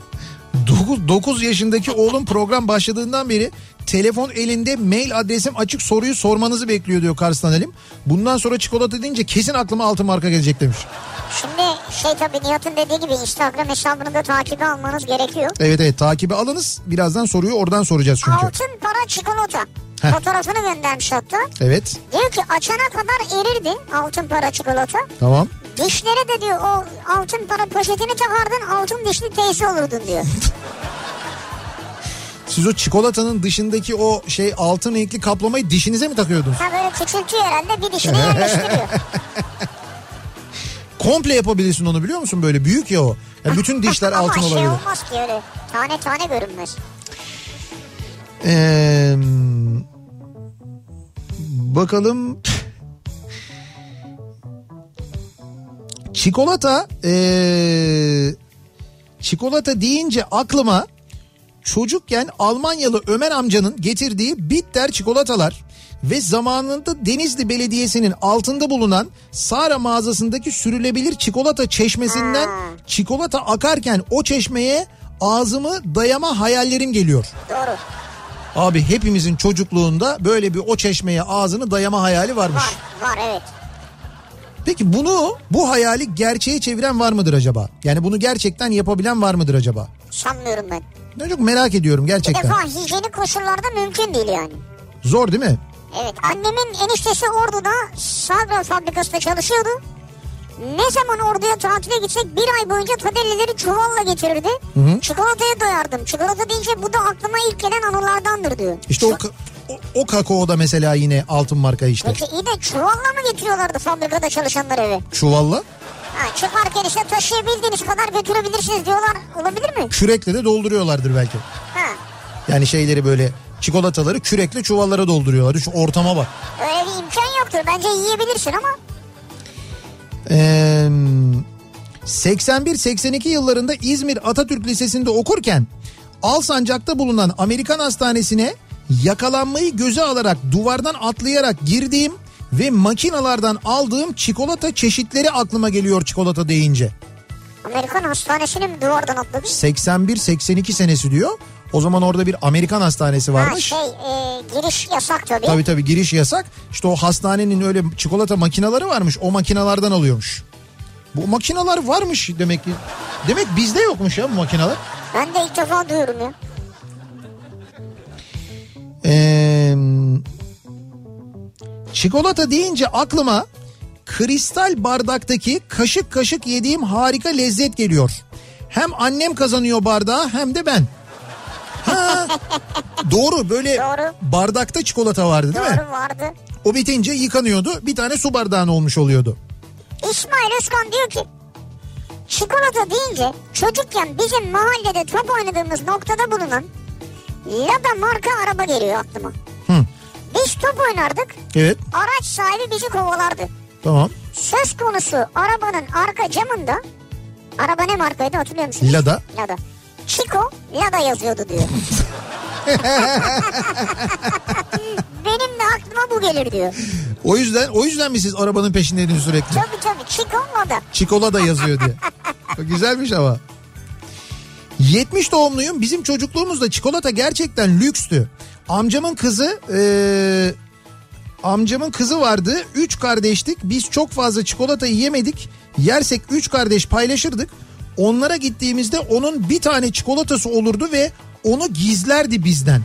9, 9 yaşındaki oğlum program başladığından beri telefon elinde mail adresim açık soruyu sormanızı bekliyor diyor Kars'tan Halim. Bundan sonra çikolata deyince kesin aklıma altın marka gelecek demiş. Şimdi şey tabii Nihat'ın dediği gibi Instagram hesabını da takibe almanız gerekiyor. Evet evet takibi alınız. Birazdan soruyu oradan soracağız çünkü. Altın para çikolata. Fotoğrafını göndermiş hatta. Evet Diyor ki açana kadar erirdi altın para çikolata. tamam. Dişlere de diyor o altın para poşetini takardın altın dişli teyze olurdun diyor. Siz o çikolatanın dışındaki o şey altın renkli kaplamayı dişinize mi takıyordunuz? Ha böyle küçültüyor herhalde bir dişini yerleştiriyor. Komple yapabilirsin onu biliyor musun böyle büyük ya o. Ya bütün dişler Ama altın şey olabilir. olmaz ki öyle. Tane tane görünmez. Ee, bakalım. Çikolata ee, çikolata deyince aklıma çocukken Almanyalı Ömer amcanın getirdiği bitter çikolatalar ve zamanında Denizli Belediyesi'nin altında bulunan Sara mağazasındaki sürülebilir çikolata çeşmesinden çikolata akarken o çeşmeye ağzımı dayama hayallerim geliyor. Doğru. Abi hepimizin çocukluğunda böyle bir o çeşmeye ağzını dayama hayali varmış. Var. Var evet. Peki bunu bu hayali gerçeğe çeviren var mıdır acaba? Yani bunu gerçekten yapabilen var mıdır acaba? Sanmıyorum ben. Ben çok merak ediyorum Bir gerçekten. defa hijyenik koşullarda mümkün değil yani. Zor değil mi? Evet annemin eniştesi Ordu'da Sagra fabrikasında çalışıyordu. Ne zaman Ordu'ya tatile gitsek bir ay boyunca tadellileri çuvalla getirirdi. Çikolataya doyardım. Çikolata deyince bu da aklıma ilk gelen anılardandır diyor. İşte o, ka- o, o kakao da mesela yine altın marka işte. Peki iyi de çuvalla mı getiriyorlardı fabrikada çalışanlar eve? Çuvalla. Ha, çıkarken işte taşıyabildiğiniz kadar götürebilirsiniz diyorlar. Olabilir mi? Kürekle de dolduruyorlardır belki. Ha. Yani şeyleri böyle çikolataları kürekle çuvallara dolduruyorlar. Şu ortama bak. Öyle bir imkan yoktur. Bence yiyebilirsin ama. Ee, 81-82 yıllarında İzmir Atatürk Lisesi'nde okurken Alsancak'ta bulunan Amerikan Hastanesi'ne yakalanmayı göze alarak duvardan atlayarak girdiğim ve makinalardan aldığım çikolata çeşitleri aklıma geliyor çikolata deyince. Amerikan hastanesini mi duvardan atladı? 81-82 senesi diyor. O zaman orada bir Amerikan hastanesi Ha varmış. şey e, giriş yasak tabii. Tabii tabii giriş yasak. İşte o hastanenin öyle çikolata makinaları varmış. O makinalardan alıyormuş. Bu makinalar varmış demek ki. Demek bizde yokmuş ya bu makinalar. Ben de ilk defa duyuyorum ya. Ee, çikolata deyince aklıma kristal bardaktaki kaşık kaşık yediğim harika lezzet geliyor. Hem annem kazanıyor bardağı hem de ben. Doğru böyle Doğru. bardakta çikolata vardı değil mi? Doğru vardı. O bitince yıkanıyordu. Bir tane su bardağın olmuş oluyordu. İsmail Özkan diyor ki çikolata deyince çocukken bizim mahallede top oynadığımız noktada bulunan Lada marka araba geliyor aklıma. Hı. Biz top oynardık. Evet Araç sahibi bizi kovalardı. tamam. Söz konusu arabanın arka camında araba ne markaydı hatırlıyor musunuz? Lada. Lada. Chico Lada yazıyordu diyor. Benim de aklıma bu gelir diyor. O yüzden o yüzden mi siz arabanın peşindeydiniz sürekli? Tabii tabii Chico Lada. Çikolata yazıyor diye. Güzelmiş ama. 70 doğumluyum. Bizim çocukluğumuzda çikolata gerçekten lükstü. Amcamın kızı eee, amcamın kızı vardı. Üç kardeştik. Biz çok fazla çikolata yemedik. Yersek üç kardeş paylaşırdık. Onlara gittiğimizde onun bir tane çikolatası olurdu ve onu gizlerdi bizden.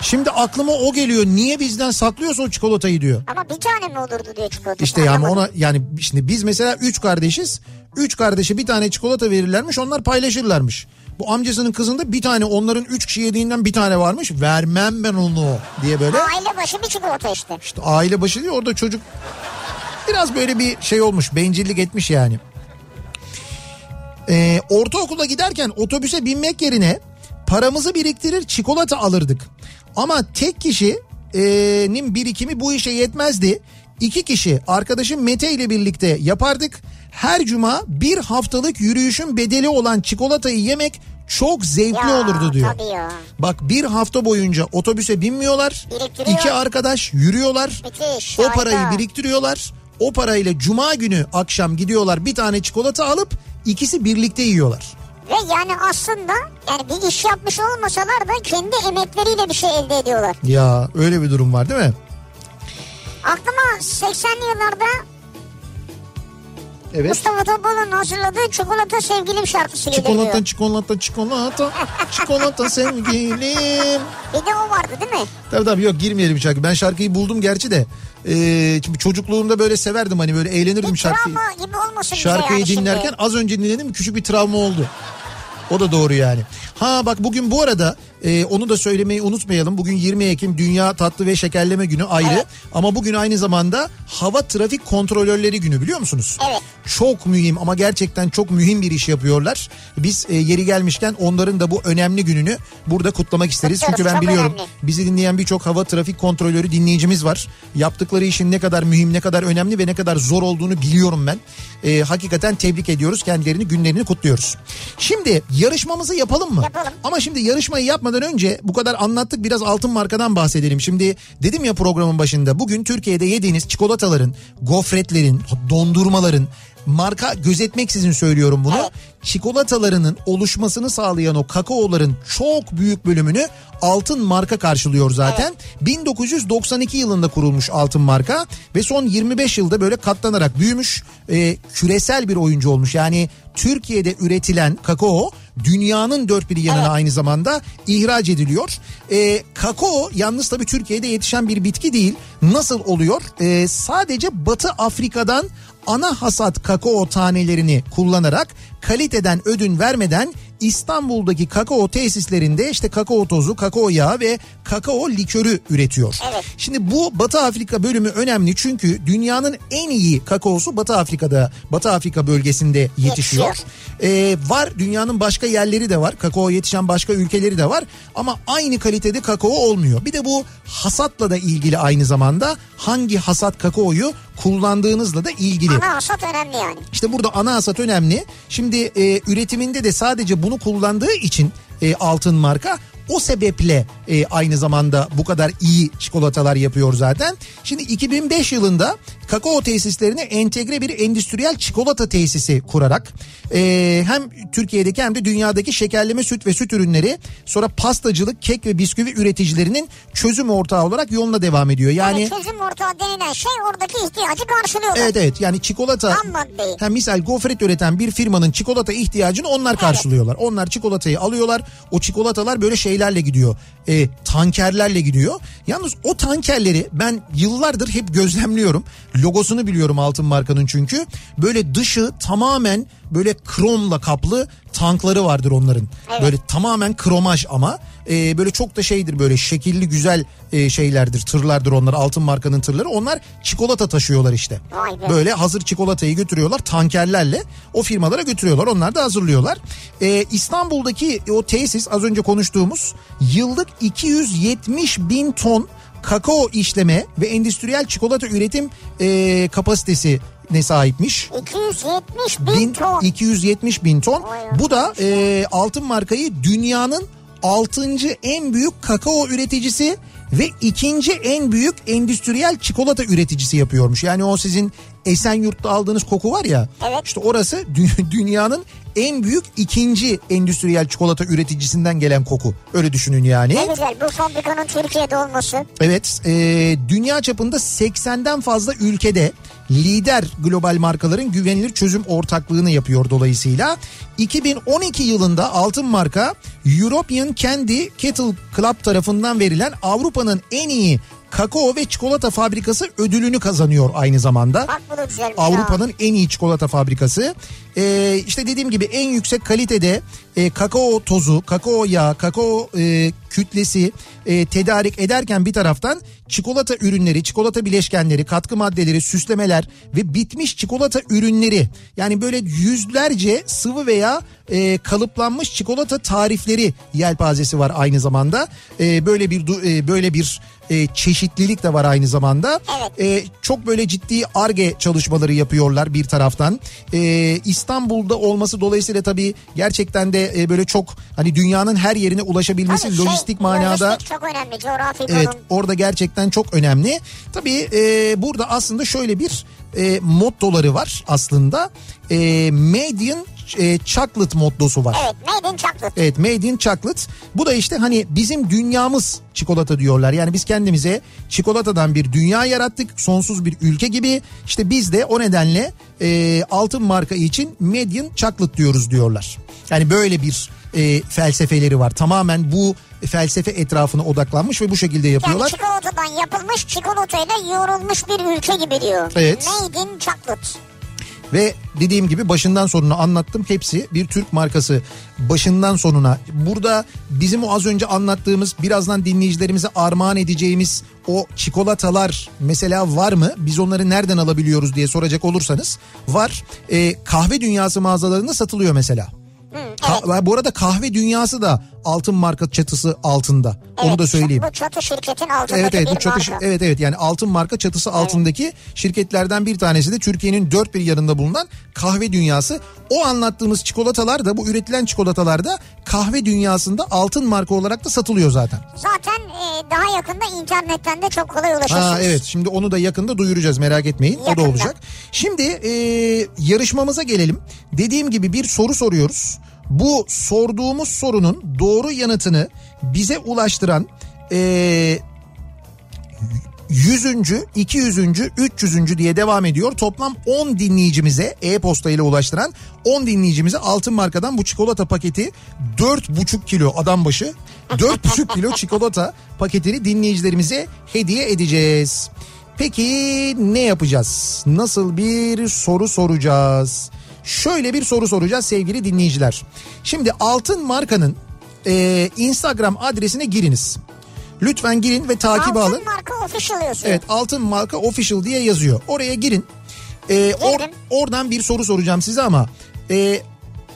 Şimdi aklıma o geliyor. Niye bizden saklıyorsa o çikolatayı diyor. Ama bir tane mi olurdu diyor çikolata. İşte yani ona yani şimdi biz mesela üç kardeşiz. Üç kardeşe bir tane çikolata verirlermiş onlar paylaşırlarmış. Bu amcasının kızında bir tane onların üç kişi yediğinden bir tane varmış. Vermem ben onu diye böyle. Aile başı bir çikolata işte. İşte aile başı diyor orada çocuk biraz böyle bir şey olmuş bencillik etmiş yani. Ee, ortaokula giderken otobüse binmek yerine paramızı biriktirir çikolata alırdık. Ama tek kişinin birikimi bu işe yetmezdi. İki kişi arkadaşım Mete ile birlikte yapardık. Her cuma bir haftalık yürüyüşün bedeli olan çikolatayı yemek çok zevkli Ya, olurdu diyor. tabii ya. Bak bir hafta boyunca otobüse binmiyorlar. İki arkadaş yürüyorlar. Müthiş, O harika. parayı biriktiriyorlar. O parayla cuma günü akşam gidiyorlar bir tane çikolata alıp ikisi birlikte yiyorlar. Ve yani aslında yani bir iş yapmış olmasalar da kendi emekleriyle bir şey elde ediyorlar. Ya öyle bir durum var değil mi? Aklıma 80'li yıllarda Evet. Mustafa Topal'ın hazırladığı Çikolata Sevgilim şarkısı geliyor. Çikolata çikolata çikolata çikolata sevgilim. Bir de o vardı değil mi? Tabii tabii yok girmeyelim şarkı. Ben şarkıyı buldum gerçi de. Ee, şimdi çocukluğumda böyle severdim hani böyle eğlenirdim Bir şarkıyı. travma gibi olmasın Şarkıyı yani dinlerken şimdi. az önce dinledim küçük bir travma oldu. O da doğru yani. Ha bak bugün bu arada e, onu da söylemeyi unutmayalım. Bugün 20 Ekim Dünya Tatlı ve Şekerleme Günü ayrı. Evet. Ama bugün aynı zamanda Hava Trafik Kontrolörleri Günü biliyor musunuz? Evet. Çok mühim ama gerçekten çok mühim bir iş yapıyorlar. Biz e, yeri gelmişken onların da bu önemli gününü burada kutlamak isteriz. Kutluyoruz, Çünkü ben biliyorum önemli. bizi dinleyen birçok hava trafik kontrolörü dinleyicimiz var. Yaptıkları işin ne kadar mühim, ne kadar önemli ve ne kadar zor olduğunu biliyorum ben. Ee, hakikaten tebrik ediyoruz. Kendilerini, günlerini kutluyoruz. Şimdi yarışmamızı yapalım mı? Yapalım. Ama şimdi yarışmayı yapmadan önce bu kadar anlattık biraz altın markadan bahsedelim. Şimdi dedim ya programın başında bugün Türkiye'de yediğiniz çikolataların, gofretlerin, dondurmaların marka gözetmeksizin söylüyorum bunu. Evet. Çikolatalarının oluşmasını sağlayan o kakaoların çok büyük bölümünü altın marka karşılıyor zaten. 1992 yılında kurulmuş altın marka ve son 25 yılda böyle katlanarak büyümüş. Ee, küresel bir oyuncu olmuş. Yani Türkiye'de üretilen kakao dünyanın dört bir yanına Evet. aynı zamanda ihraç ediliyor. Ee, kakao yalnız tabii Türkiye'de yetişen bir bitki değil. Nasıl oluyor? Ee, sadece Batı Afrika'dan ana hasat kakao tanelerini kullanarak kaliteden ödün vermeden İstanbul'daki kakao tesislerinde işte kakao tozu, kakao yağı ve kakao likörü üretiyor. Evet. Şimdi bu Batı Afrika bölümü önemli çünkü dünyanın en iyi kakaosu Batı Afrika'da, Batı Afrika bölgesinde yetişiyor. Yetişiyor. Ee, var dünyanın başka yerleri de var. Kakao yetişen başka ülkeleri de var. Ama aynı kalitede kakao olmuyor. Bir de bu hasatla da ilgili aynı zamanda hangi hasat kakaoyu kullandığınızla da ilgili. Ana hasat önemli yani. İşte burada ana hasat önemli. Şimdi e, üretiminde de sadece bunu kullandığı için e, altın marka o sebeple e, aynı zamanda bu kadar iyi çikolatalar yapıyor zaten. Şimdi 2005 yılında kakao tesislerine entegre bir endüstriyel çikolata tesisi kurarak e, hem Türkiye'deki hem de dünyadaki şekerleme süt ve süt ürünleri sonra pastacılık, kek ve bisküvi üreticilerinin çözüm ortağı olarak yoluna devam ediyor. Yani, Yani çözüm ortağı denilen şey oradaki ihtiyacı karşılıyorlar. Evet evet yani çikolata hem misal gofret üreten bir firmanın çikolata ihtiyacını onlar karşılıyorlar. Onlar çikolatayı alıyorlar. O çikolatalar böyle şeylerle gidiyor. E, tankerlerle gidiyor. Yalnız o tankerleri ben yıllardır hep gözlemliyorum. Logosunu biliyorum altın markanın çünkü. Böyle dışı tamamen böyle kromla kaplı tankları vardır onların. Evet. Böyle tamamen kromaj ama e, böyle çok da şeydir böyle şekilli güzel e, şeylerdir tırlardır onlar altın markanın tırları onlar çikolata taşıyorlar işte. Be. Böyle hazır çikolatayı götürüyorlar tankerlerle o firmalara götürüyorlar onlar da hazırlıyorlar. E, İstanbul'daki o tesis az önce konuştuğumuz yıllık 270 bin ton kakao işleme ve endüstriyel çikolata üretim e, kapasitesi ne sahipmiş? 270 bin, Bin- ton. 270 bin ton. Bu da e, altın markayı dünyanın 6. en büyük kakao üreticisi ve ikinci en büyük endüstriyel çikolata üreticisi yapıyormuş. Yani o sizin Esenyurt'ta aldığınız koku var ya. Evet. İşte orası dü- dünyanın en büyük ikinci endüstriyel çikolata üreticisinden gelen koku. Öyle düşünün yani. Ne güzel bu fabrikanın Türkiye'de olması. Evet, e, dünya çapında 80'den fazla ülkede lider global markaların güvenilir çözüm ortaklığını yapıyor dolayısıyla. 2012 yılında altın marka European Candy Kettle Club tarafından verilen Avrupa'nın en iyi kakao ve çikolata fabrikası ödülünü kazanıyor aynı zamanda. Bak bu da güzelmiş. Avrupa'nın en iyi çikolata fabrikası. Ee, işte dediğim gibi en yüksek kalitede e, kakao tozu, kakao yağı, kakao e, kütlesi e, tedarik ederken bir taraftan çikolata ürünleri, çikolata bileşkenleri, katkı maddeleri, süslemeler ve bitmiş çikolata ürünleri yani böyle yüzlerce sıvı veya e, kalıplanmış çikolata tarifleri yelpazesi var aynı zamanda. E, böyle bir e, böyle bir e, çeşitlilik de var aynı zamanda. E, çok böyle ciddi arge çalışmaları yapıyorlar bir taraftan. E, İstanbul'da olması dolayısıyla tabii gerçekten de e, böyle çok hani dünyanın her yerine ulaşabilmesi Tabii şey, lojistik manada Lojistik çok önemli coğrafi Evet konum. orada gerçekten çok önemli. Tabii e, burada aslında şöyle bir e, mottoları var aslında. E, made in e, chocolate mottosu var. Evet in chocolate. Evet made in chocolate. Bu da işte hani bizim dünyamız çikolata diyorlar. Yani biz kendimize çikolatadan bir dünya yarattık. Sonsuz bir ülke gibi. İşte biz de o nedenle e, altın marka için made in chocolate diyoruz diyorlar. Yani böyle bir e, felsefeleri var. Tamamen bu felsefe etrafına odaklanmış ve bu şekilde Yani yapıyorlar. çikolatadan yapılmış çikolatayla yoğrulmuş bir ülke gibi diyor. Evet. Made in chocolate. Ve dediğim gibi başından sonuna anlattım. Hepsi bir Türk markası başından sonuna. Burada bizim o az önce anlattığımız birazdan dinleyicilerimize armağan edeceğimiz o çikolatalar mesela var mı? Biz onları nereden alabiliyoruz diye soracak olursanız var. Ee, kahve dünyası mağazalarında satılıyor mesela. Hı, evet. Ka- bu arada kahve dünyası da altın marka çatısı altında. Onu da söyleyeyim. Bu çatı şirketin altındaki Evet evet bu çatı marka. evet evet yani altın marka çatısı altındaki şirketlerden bir tanesi de Türkiye'nin dört bir yanında bulunan kahve dünyası. O anlattığımız çikolatalar da bu üretilen çikolatalar da kahve dünyasında altın marka olarak da satılıyor zaten. Zaten e, daha yakında internetten de çok kolay ulaşırsınız. Ha evet şimdi onu da yakında duyuracağız merak etmeyin. O da Yakında. olacak. Şimdi e, yarışmamıza gelelim. Dediğim gibi bir soru soruyoruz. Bu sorduğumuz sorunun doğru yanıtını bize ulaştıran e, 100. 200. 300. diye devam ediyor. Toplam 10 dinleyicimize e-posta ile ulaştıran 10 dinleyicimize altın markadan bu çikolata paketi 4,5 kilo adam başı 4,5 kilo çikolata paketini dinleyicilerimize hediye edeceğiz. Peki ne yapacağız? Nasıl bir soru soracağız? Şöyle bir soru soracağız sevgili dinleyiciler. Şimdi altın markanın e, Instagram adresine giriniz. Lütfen girin ve takip alın. Altın marka official yazıyor. Evet altın marka official diye yazıyor. Oraya girin. Ee, or- oradan bir soru soracağım size ama e,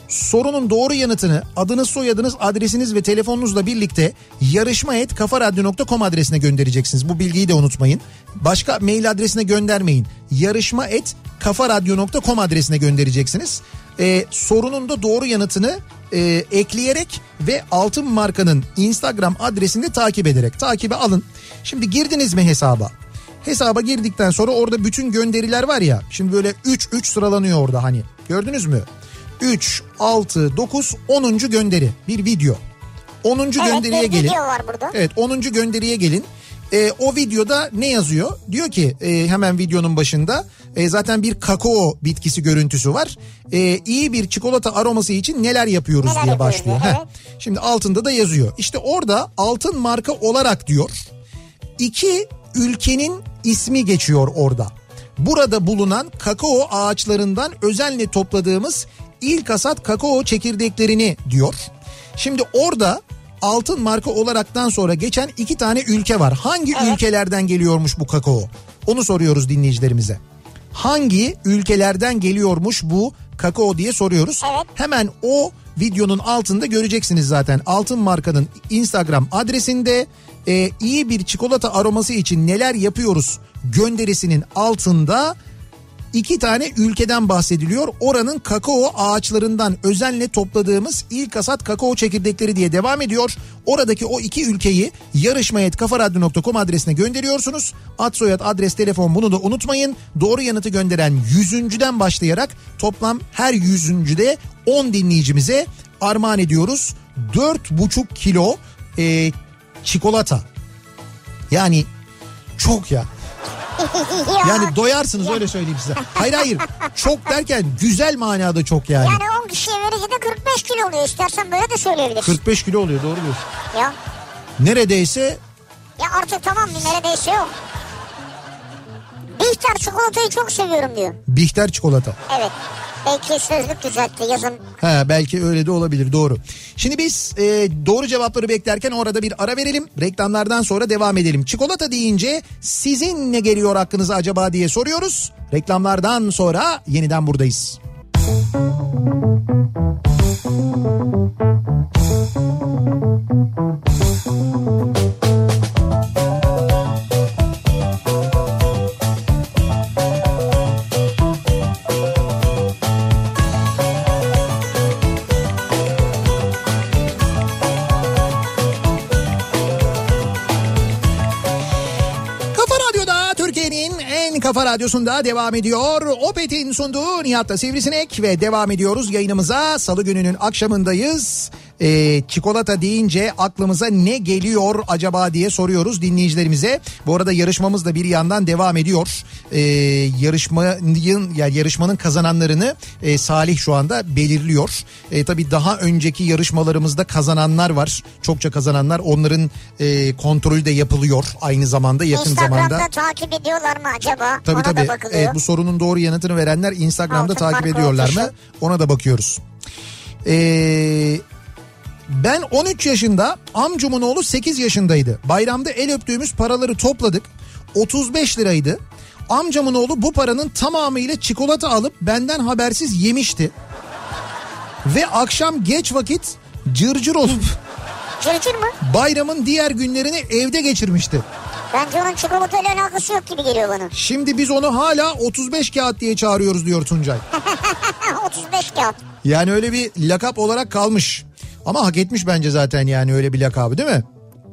sorunun doğru yanıtını adınız soyadınız adresiniz ve telefonunuzla birlikte yarışma et kafaradyo.com adresine göndereceksiniz. Bu bilgiyi de unutmayın. Başka mail adresine göndermeyin. Yarışma et kafaradyo.com adresine göndereceksiniz. Ee, sorunun da doğru yanıtını e, ekleyerek ve altın markanın Instagram adresini takip ederek takibe alın. Şimdi girdiniz mi hesaba? Hesaba girdikten sonra orada bütün gönderiler var ya. Şimdi böyle 3 3 sıralanıyor orada hani. Gördünüz mü? 3 6 9 10. gönderi bir video. 10. Evet gönderiye bir gelin. video var burada. Evet 10. gönderiye gelin. Ee, o videoda ne yazıyor? Diyor ki e, hemen videonun başında e, zaten bir kakao bitkisi görüntüsü var. E, iyi bir çikolata aroması için neler yapıyoruz Neler diye yapıyoruz başlıyor. diye, Heh. evet. Şimdi altında da yazıyor. İşte orada altın marka olarak diyor. iki ülkenin ismi geçiyor orada. Burada bulunan kakao ağaçlarından özenle topladığımız ilk hasat kakao çekirdeklerini diyor. Şimdi orada altın marka olaraktan sonra geçen iki tane ülke var. Hangi ülkelerden geliyormuş bu kakao? Onu soruyoruz dinleyicilerimize. Hangi ülkelerden geliyormuş bu kakao diye soruyoruz. Evet. Hemen o videonun altında göreceksiniz zaten. Altın markanın Instagram adresinde e, iyi bir çikolata aroması için neler yapıyoruz gönderisinin altında iki tane ülkeden bahsediliyor. Oranın kakao ağaçlarından özenle topladığımız ilk hasat kakao çekirdekleri diye devam ediyor. Oradaki o iki ülkeyi yarışmayet.kafaradyo.com adresine gönderiyorsunuz. Ad soyad adres telefon bunu da unutmayın. Doğru yanıtı gönderen yüzüncüden başlayarak toplam her yüzüncüde 10 dinleyicimize armağan ediyoruz. 4,5 kilo e, çikolata. Yani çok ya. Ya, Yani doyarsınız öyle söyleyeyim size. Hayır hayır çok derken güzel manada çok yani. yani 10 kişiye verince de 45 kilo oluyor. İstersen böyle de söyleyebilirsin. 45 kilo oluyor doğru diyorsun. Ya. Neredeyse ya artık tamam bir neredeyse yok. Bihter çikolatayı çok seviyorum diyor. Bihter çikolata. Evet. Belki sözlük düzeltti yazın. Ha belki öyle de olabilir doğru. Şimdi biz e, doğru cevapları beklerken orada bir ara verelim. Reklamlardan sonra devam edelim. Çikolata deyince sizin ne geliyor aklınıza acaba diye soruyoruz. Reklamlardan sonra yeniden buradayız. Kafa kafa radyosunda devam ediyor. Opet'in sunduğu Nihat'ta Sivrisinek ve devam ediyoruz yayınımıza. Salı gününün akşamındayız. Ee, çikolata deyince aklımıza ne geliyor acaba diye soruyoruz dinleyicilerimize. Bu arada yarışmamız da bir yandan devam ediyor. Ee, yarışmanın yani yarışmanın kazananlarını e, Salih şu anda belirliyor. E, tabii daha önceki yarışmalarımızda kazananlar var. Çokça kazananlar onların e, kontrolü de yapılıyor aynı zamanda yakın Instagram'da zamanda. takip ediyorlar mı acaba? Tabii Ona tabii. da bakılıyor. Evet, bu sorunun doğru yanıtını verenler Instagram'da Altın takip ediyorlar mı? Ona da bakıyoruz. Ee, ben 13 yaşında, amcumun oğlu 8 yaşındaydı. Bayramda el öptüğümüz paraları topladık. 35 liraydı. Amcamın oğlu bu paranın tamamıyla çikolata alıp benden habersiz yemişti. Ve akşam geç vakit cırcır olup Cırcır mı? Bayramın diğer günlerini evde geçirmişti. Bence onun çikolatayla alakası yok gibi geliyor bana. Şimdi biz onu hala 35 kağıt diye çağırıyoruz diyor Tuncay. 35 kağıt. Yani öyle bir lakap olarak kalmış. Ama hak etmiş bence zaten yani öyle bir lakabı değil mi?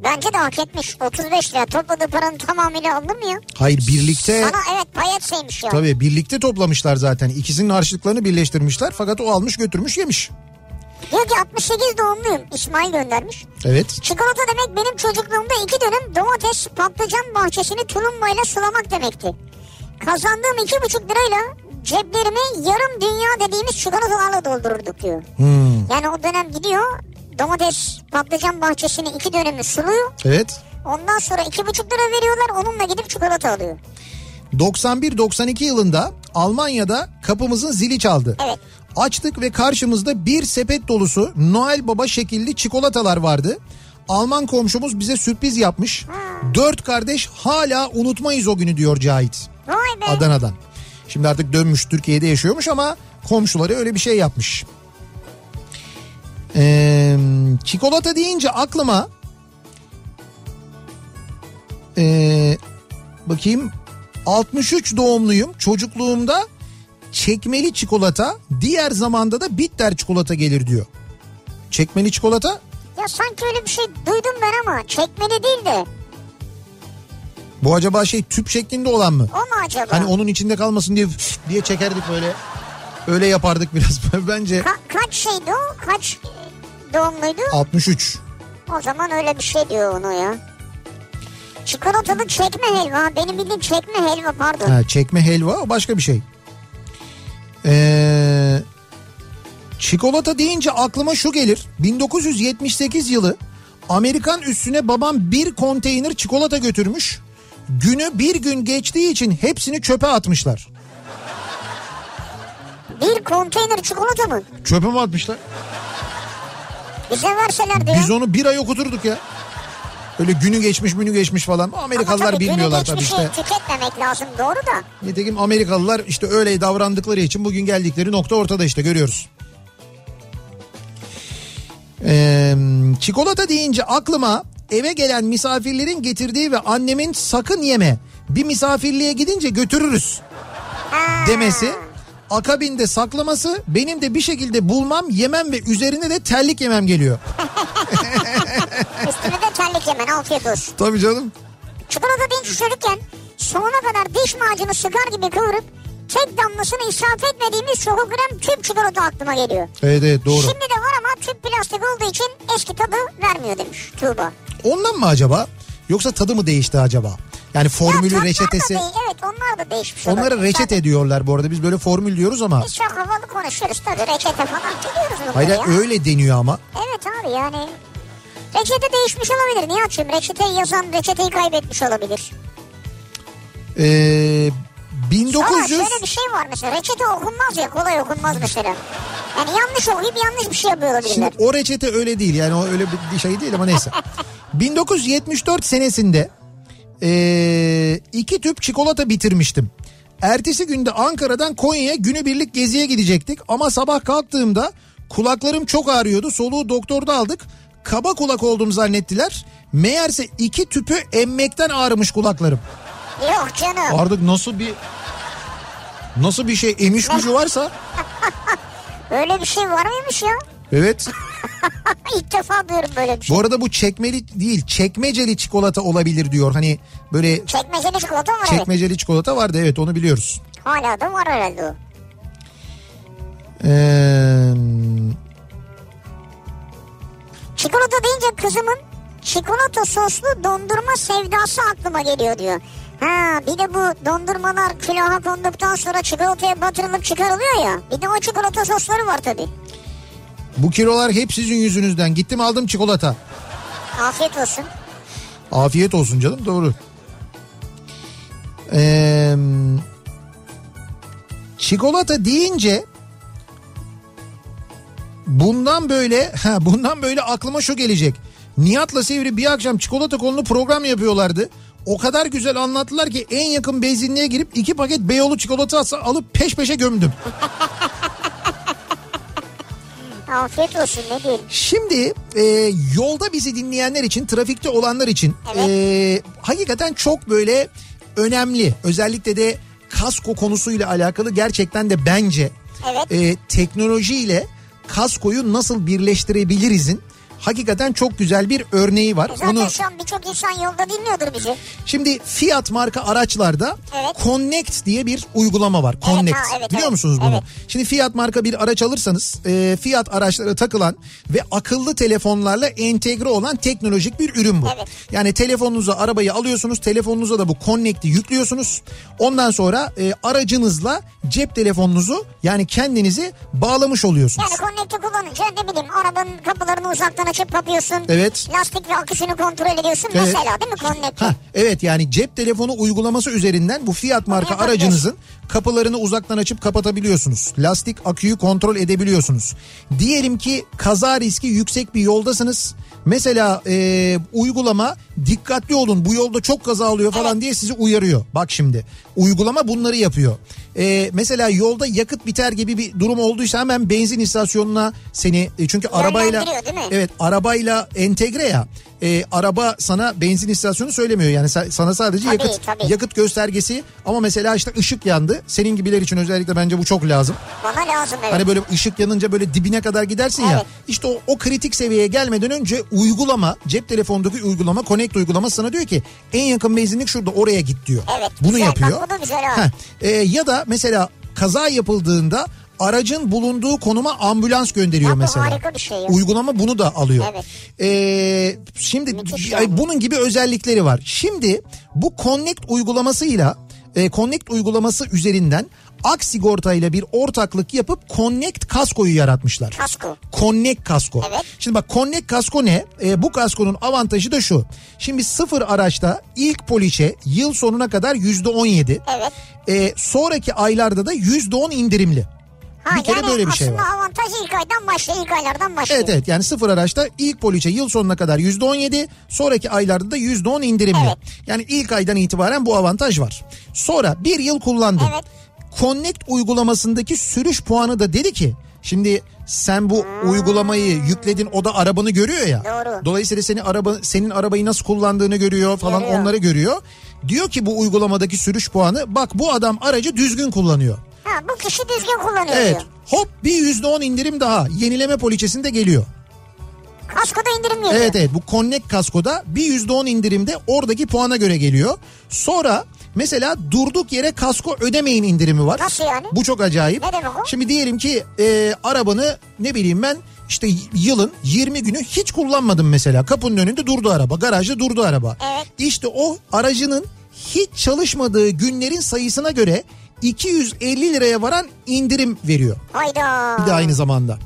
Bence de hak etmiş. 35 lira topladığı paranın tamamıyla alınır mı ya? Hayır birlikte Sana evet pay etseymiş ya. tabii birlikte toplamışlar zaten. İkisinin harçlıklarını birleştirmişler fakat o almış götürmüş yemiş. Diyor ki 68 doğumluyum. İsmail göndermiş. Evet. Çikolata demek benim çocukluğumda iki dönüm domates patlıcan bahçesini tulumbayla sulamak demekti. Kazandığım iki buçuk lirayla ceplerimi yarım dünya dediğimiz çikolatalarla doldururduk diyor. Hmm, Yani o dönem gidiyor domates patlıcan bahçesini iki dönümü suluyor. evet. Ondan sonra iki buçuk lira veriyorlar onunla gidip çikolata alıyor. 91-92 yılında Almanya'da kapımızın zili çaldı. Evet. Açtık ve karşımızda bir sepet dolusu Noel Baba şekilli çikolatalar vardı. Alman komşumuz bize sürpriz yapmış. Dört kardeş hala unutmayız o günü diyor Cahit. Vay be. Adana'dan. Şimdi artık dönmüş Türkiye'de yaşıyormuş ama komşuları öyle bir şey yapmış. Ee, çikolata deyince aklıma ee, bakayım 63 doğumluyum çocukluğumda çekmeli çikolata diğer zamanda da bitter çikolata gelir diyor. Çekmeli çikolata Ya sanki öyle bir şey duydum ben ama çekmeli değil de. Bu acaba şey tüp şeklinde olan mı? O mu acaba? Hani onun içinde kalmasın diye diye çekerdik böyle. Öyle yapardık biraz bence. Ka- kaç şeydi o? Kaç doğumluydu? 63. O zaman öyle bir şey diyor onu ya. Çikolatalı çekme helva. Benim bildiğim çekme helva pardon. Ha, çekme helva başka bir şey. Ee, çikolata deyince aklıma şu gelir. 1978 yılı Amerikan üstüne babam bir konteyner çikolata götürmüş. Günü bir gün geçtiği için hepsini çöpe atmışlar. Bir konteyner çikolata mı? Çöpe mi atmışlar? Bize verselerdi ya. Biz onu bir ay okuturduk ya. Öyle günü geçmiş günü geçmiş falan. Ama Amerikalılar tabii günü bilmiyorlar tabii işte. tüketmemek lazım doğru da. Nitekim Amerikalılar işte öyle davrandıkları için bugün geldikleri nokta ortada işte görüyoruz. Ee, çikolata deyince aklıma eve gelen misafirlerin getirdiği ve annemin sakın yeme bir misafirliğe gidince götürürüz demesi. Akabinde saklaması benim de bir şekilde bulmam yemem ve üzerine de terlik yemem geliyor. Üstüne de terlik yemen afiyet olsun. Tabii canım. Çikolata deyince çocukken sonuna kadar diş macunu sıkar gibi kıvırıp tek damlasını israf etmediğimiz çoko krem tüp çikolata aklıma geliyor. Evet evet doğru. Şimdi de var ama tüp plastik olduğu için eski tadı vermiyor demiş Tuğba. Ondan mı acaba? Yoksa tadı mı değişti acaba? Yani formülü Ya reçetesi. değil, evet onlar da değişmiş Onlara olabilir. reçete Tabii. diyorlar bu arada. Biz böyle formül diyoruz ama. Biz çok havalı konuşuyoruz tabii reçete falan bunları Hayır ya. öyle deniyor ama. Evet abi yani reçete değişmiş olabilir. Niye açayım? Reçeteyi yazan reçeteyi kaybetmiş olabilir. Ee, Ama 1900 şöyle bir şey var mesela reçete okunmaz ya kolay okunmaz mesela. Yani yanlış okuyup yanlış bir şey yapıyor olabilirler. Şimdi o reçete öyle değil yani o öyle bir şey değil ama neyse. 1974 senesinde ee, iki tüp çikolata bitirmiştim. Ertesi günde Ankara'dan Konya'ya günübirlik geziye gidecektik ama sabah kalktığımda kulaklarım çok ağrıyordu. Soluğu doktorda aldık. Kaba kulak oldum zannettiler. Meğerse iki tüpü emmekten ağrımış kulaklarım. Yok canım. Artık nasıl bir nasıl bir şey emiş gücü varsa Öyle bir şey var mıymış ya? evet. İlk defa duyuyorum böyle bir şey. Bu arada bu çekmeli değil çekmeceli çikolata olabilir diyor. Hani böyle Çekmeceli çikolata var evet. çekmeceli çikolata vardı evet onu biliyoruz. Hala da var herhalde o. Ee, Çikolata deyince kızımın çikolata soslu dondurma sevdası aklıma geliyor diyor. Ha bir de bu dondurmalar külaha konduktan sonra çikolataya batırılıp çıkarılıyor ya. Bir de o çikolata sosları var tabii. bu kilolar hep sizin yüzünüzden. Gittim aldım çikolata. Afiyet olsun. Afiyet olsun canım doğru. Ee, çikolata deyince bundan böyle ha bundan böyle aklıma şu gelecek. Nihat'la Sivri bir akşam çikolata konulu program yapıyorlardı. O kadar güzel anlattılar ki en yakın benzinliğe girip iki paket Beyoğlu çikolatası alıp peş peşe gömdüm. afiyet olsun ne diyeyim. Şimdi e, yolda bizi dinleyenler için, trafikte olanlar için Evet. e, hakikaten çok böyle önemli. Özellikle de kasko konusuyla alakalı gerçekten de bence Evet. e, teknolojiyle kaskoyu nasıl birleştirebilirizin hakikaten çok güzel bir örneği var. Zaten Onu şu an birçok insan yolda dinliyordur bizi. Şimdi Fiat marka araçlarda Evet. Connect diye bir uygulama var. Connect. ha, evet, Biliyor evet. musunuz bunu? Evet. Şimdi Fiat marka bir araç alırsanız e, Fiat araçlara takılan ve akıllı telefonlarla entegre olan teknolojik bir ürün bu. Evet. Yani telefonunuza arabayı alıyorsunuz. Telefonunuza da bu Connect'i yüklüyorsunuz. Ondan sonra e, aracınızla cep telefonunuzu yani kendinizi bağlamış oluyorsunuz. Yani Connect'i kullanınca ne bileyim arabanın kapılarını uzaktan açıp kapıyorsun. Evet. Lastik ve akışını kontrol ediyorsun Evet. mesela değil mi Connect'i? Ha, evet yani cep telefonu uygulaması üzerinden bu Fiat marka yapabiliyorsun. aracınızın kapılarını uzaktan açıp kapatabiliyorsunuz. Lastik aküyü kontrol edebiliyorsunuz. Diyelim ki kaza riski yüksek bir yoldasınız. Mesela e, uygulama dikkatli olun bu yolda çok kaza oluyor falan diye sizi uyarıyor. Bak şimdi uygulama bunları yapıyor. E, mesela yolda yakıt biter gibi bir durum olduysa hemen benzin istasyonuna seni e, çünkü arabayla evet arabayla entegre ya e, araba sana benzin istasyonu söylemiyor yani sa- sana sadece Tabii, yakıt tabii. yakıt göstergesi ama mesela işte ışık yandı senin gibiler için özellikle bence bu çok lazım. Bana lazım evet. Hani böyle ışık yanınca böyle dibine kadar gidersin ya. Evet. İşte o, o kritik seviyeye gelmeden önce uygulama cep telefondaki uygulama Connect uygulaması sana diyor ki en yakın benzinlik şurada oraya git diyor. Evet, Bunu güzel. Bak, yapıyor. bu da güzel ha. E, ya da mesela kaza yapıldığında aracın bulunduğu konuma ambulans gönderiyor Ya mesela. harika bir şey ya. Uygulama bunu da alıyor. Evet. Ee, şimdi Müthiş yani. bunun gibi özellikleri var. Şimdi bu Connect uygulamasıyla e, Connect uygulaması üzerinden Ak Sigorta ile bir ortaklık yapıp Connect kaskoyu yaratmışlar. Kasko. Connect kasko. Evet. Şimdi bak Connect kasko ne? E, bu kaskonun avantajı da şu. Şimdi sıfır araçta ilk poliçe yıl sonuna kadar yüzde on yedi. Evet. E, sonraki aylarda da yüzde on indirimli. Ha, bir kere yani böyle bir şey var. Aslında avantaj ilk aydan başlıyor. ilk aylardan başlıyor. Evet evet yani sıfır araçta ilk poliçe yıl sonuna kadar yüzde on yedi sonraki aylarda da yüzde on indirimli. Evet. Yani ilk aydan itibaren bu avantaj var. Sonra bir yıl kullandın. Evet. Connect uygulamasındaki sürüş puanı da dedi ki şimdi sen bu uygulamayı yükledin o da arabanı görüyor ya. Doğru. Dolayısıyla seni araba senin arabayı nasıl kullandığını görüyor falan Görüyor. onları görüyor. Diyor ki bu uygulamadaki sürüş puanı bak bu adam aracı düzgün kullanıyor. Ha, bu kişi düzgün kullanıyor Evet diyor. hop bir yüzde on indirim daha yenileme poliçesinde geliyor. Kaskoda indirim veriyor. Evet evet bu Connect kaskoda bir yüzde on indirimde oradaki puana göre geliyor. Sonra mesela durduk yere kasko ödemeyin indirimi var. Nasıl yani? Bu çok acayip. Ne demek o? Şimdi diyelim ki e, arabanı ne bileyim ben işte yılın 20 günü hiç kullanmadın mesela. Kapının önünde durdu araba garajda durdu araba. Evet. İşte o aracının hiç çalışmadığı günlerin sayısına göre 250 liraya varan indirim veriyor. Hayda. Bir de aynı zamanda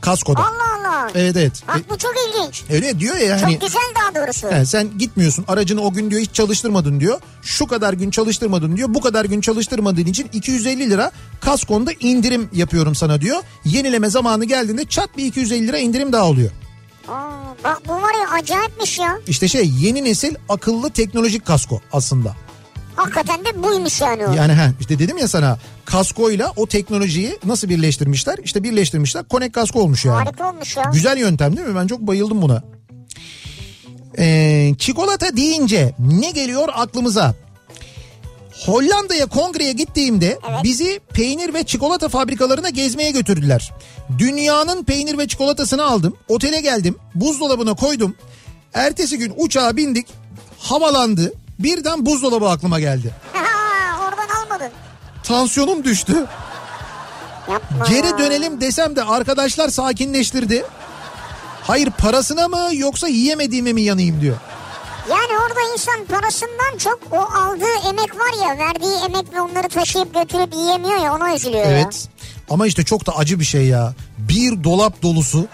kaskoda. Allah Allah. Evet evet. Bak bu çok ilginç. Öyle diyor ya Çok hani güzel daha doğrusu. He, sen gitmiyorsun aracını o gün diyor hiç çalıştırmadın diyor. Şu kadar gün çalıştırmadın diyor. Bu kadar gün çalıştırmadığın için 250 lira kaskonda indirim yapıyorum sana diyor. Yenileme zamanı geldiğinde çat bir 250 lira indirim daha oluyor. Aa, bak bu var ya acayipmiş ya. İşte şey yeni nesil akıllı teknolojik kasko aslında. Hakikaten de buymuş yani o. Yani he, işte dedim ya sana kaskoyla o teknolojiyi nasıl birleştirmişler? İşte birleştirmişler. Connect kasko olmuş yani. Harika olmuş ya. Güzel yöntem değil mi? Ben çok bayıldım buna. Ee, çikolata deyince ne geliyor aklımıza? Hollanda'ya kongreye gittiğimde Evet. bizi peynir ve çikolata fabrikalarına gezmeye götürdüler. Dünyanın peynir ve çikolatasını aldım. Otele geldim. Buzdolabına koydum. Ertesi gün uçağa bindik. Havalandı. Birden buzdolabı aklıma geldi. Oradan almadın. Tansiyonum düştü. Yapma. Geri dönelim desem de arkadaşlar sakinleştirdi. Hayır parasına mı yoksa yiyemediğime mi yanayım diyor. Yani orada insan parasından çok o aldığı emek var ya verdiği emekle onları taşıyıp götürüp yiyemiyor ya ona üzülüyor ya. Evet. Ama işte çok da acı bir şey ya. Bir dolap dolusu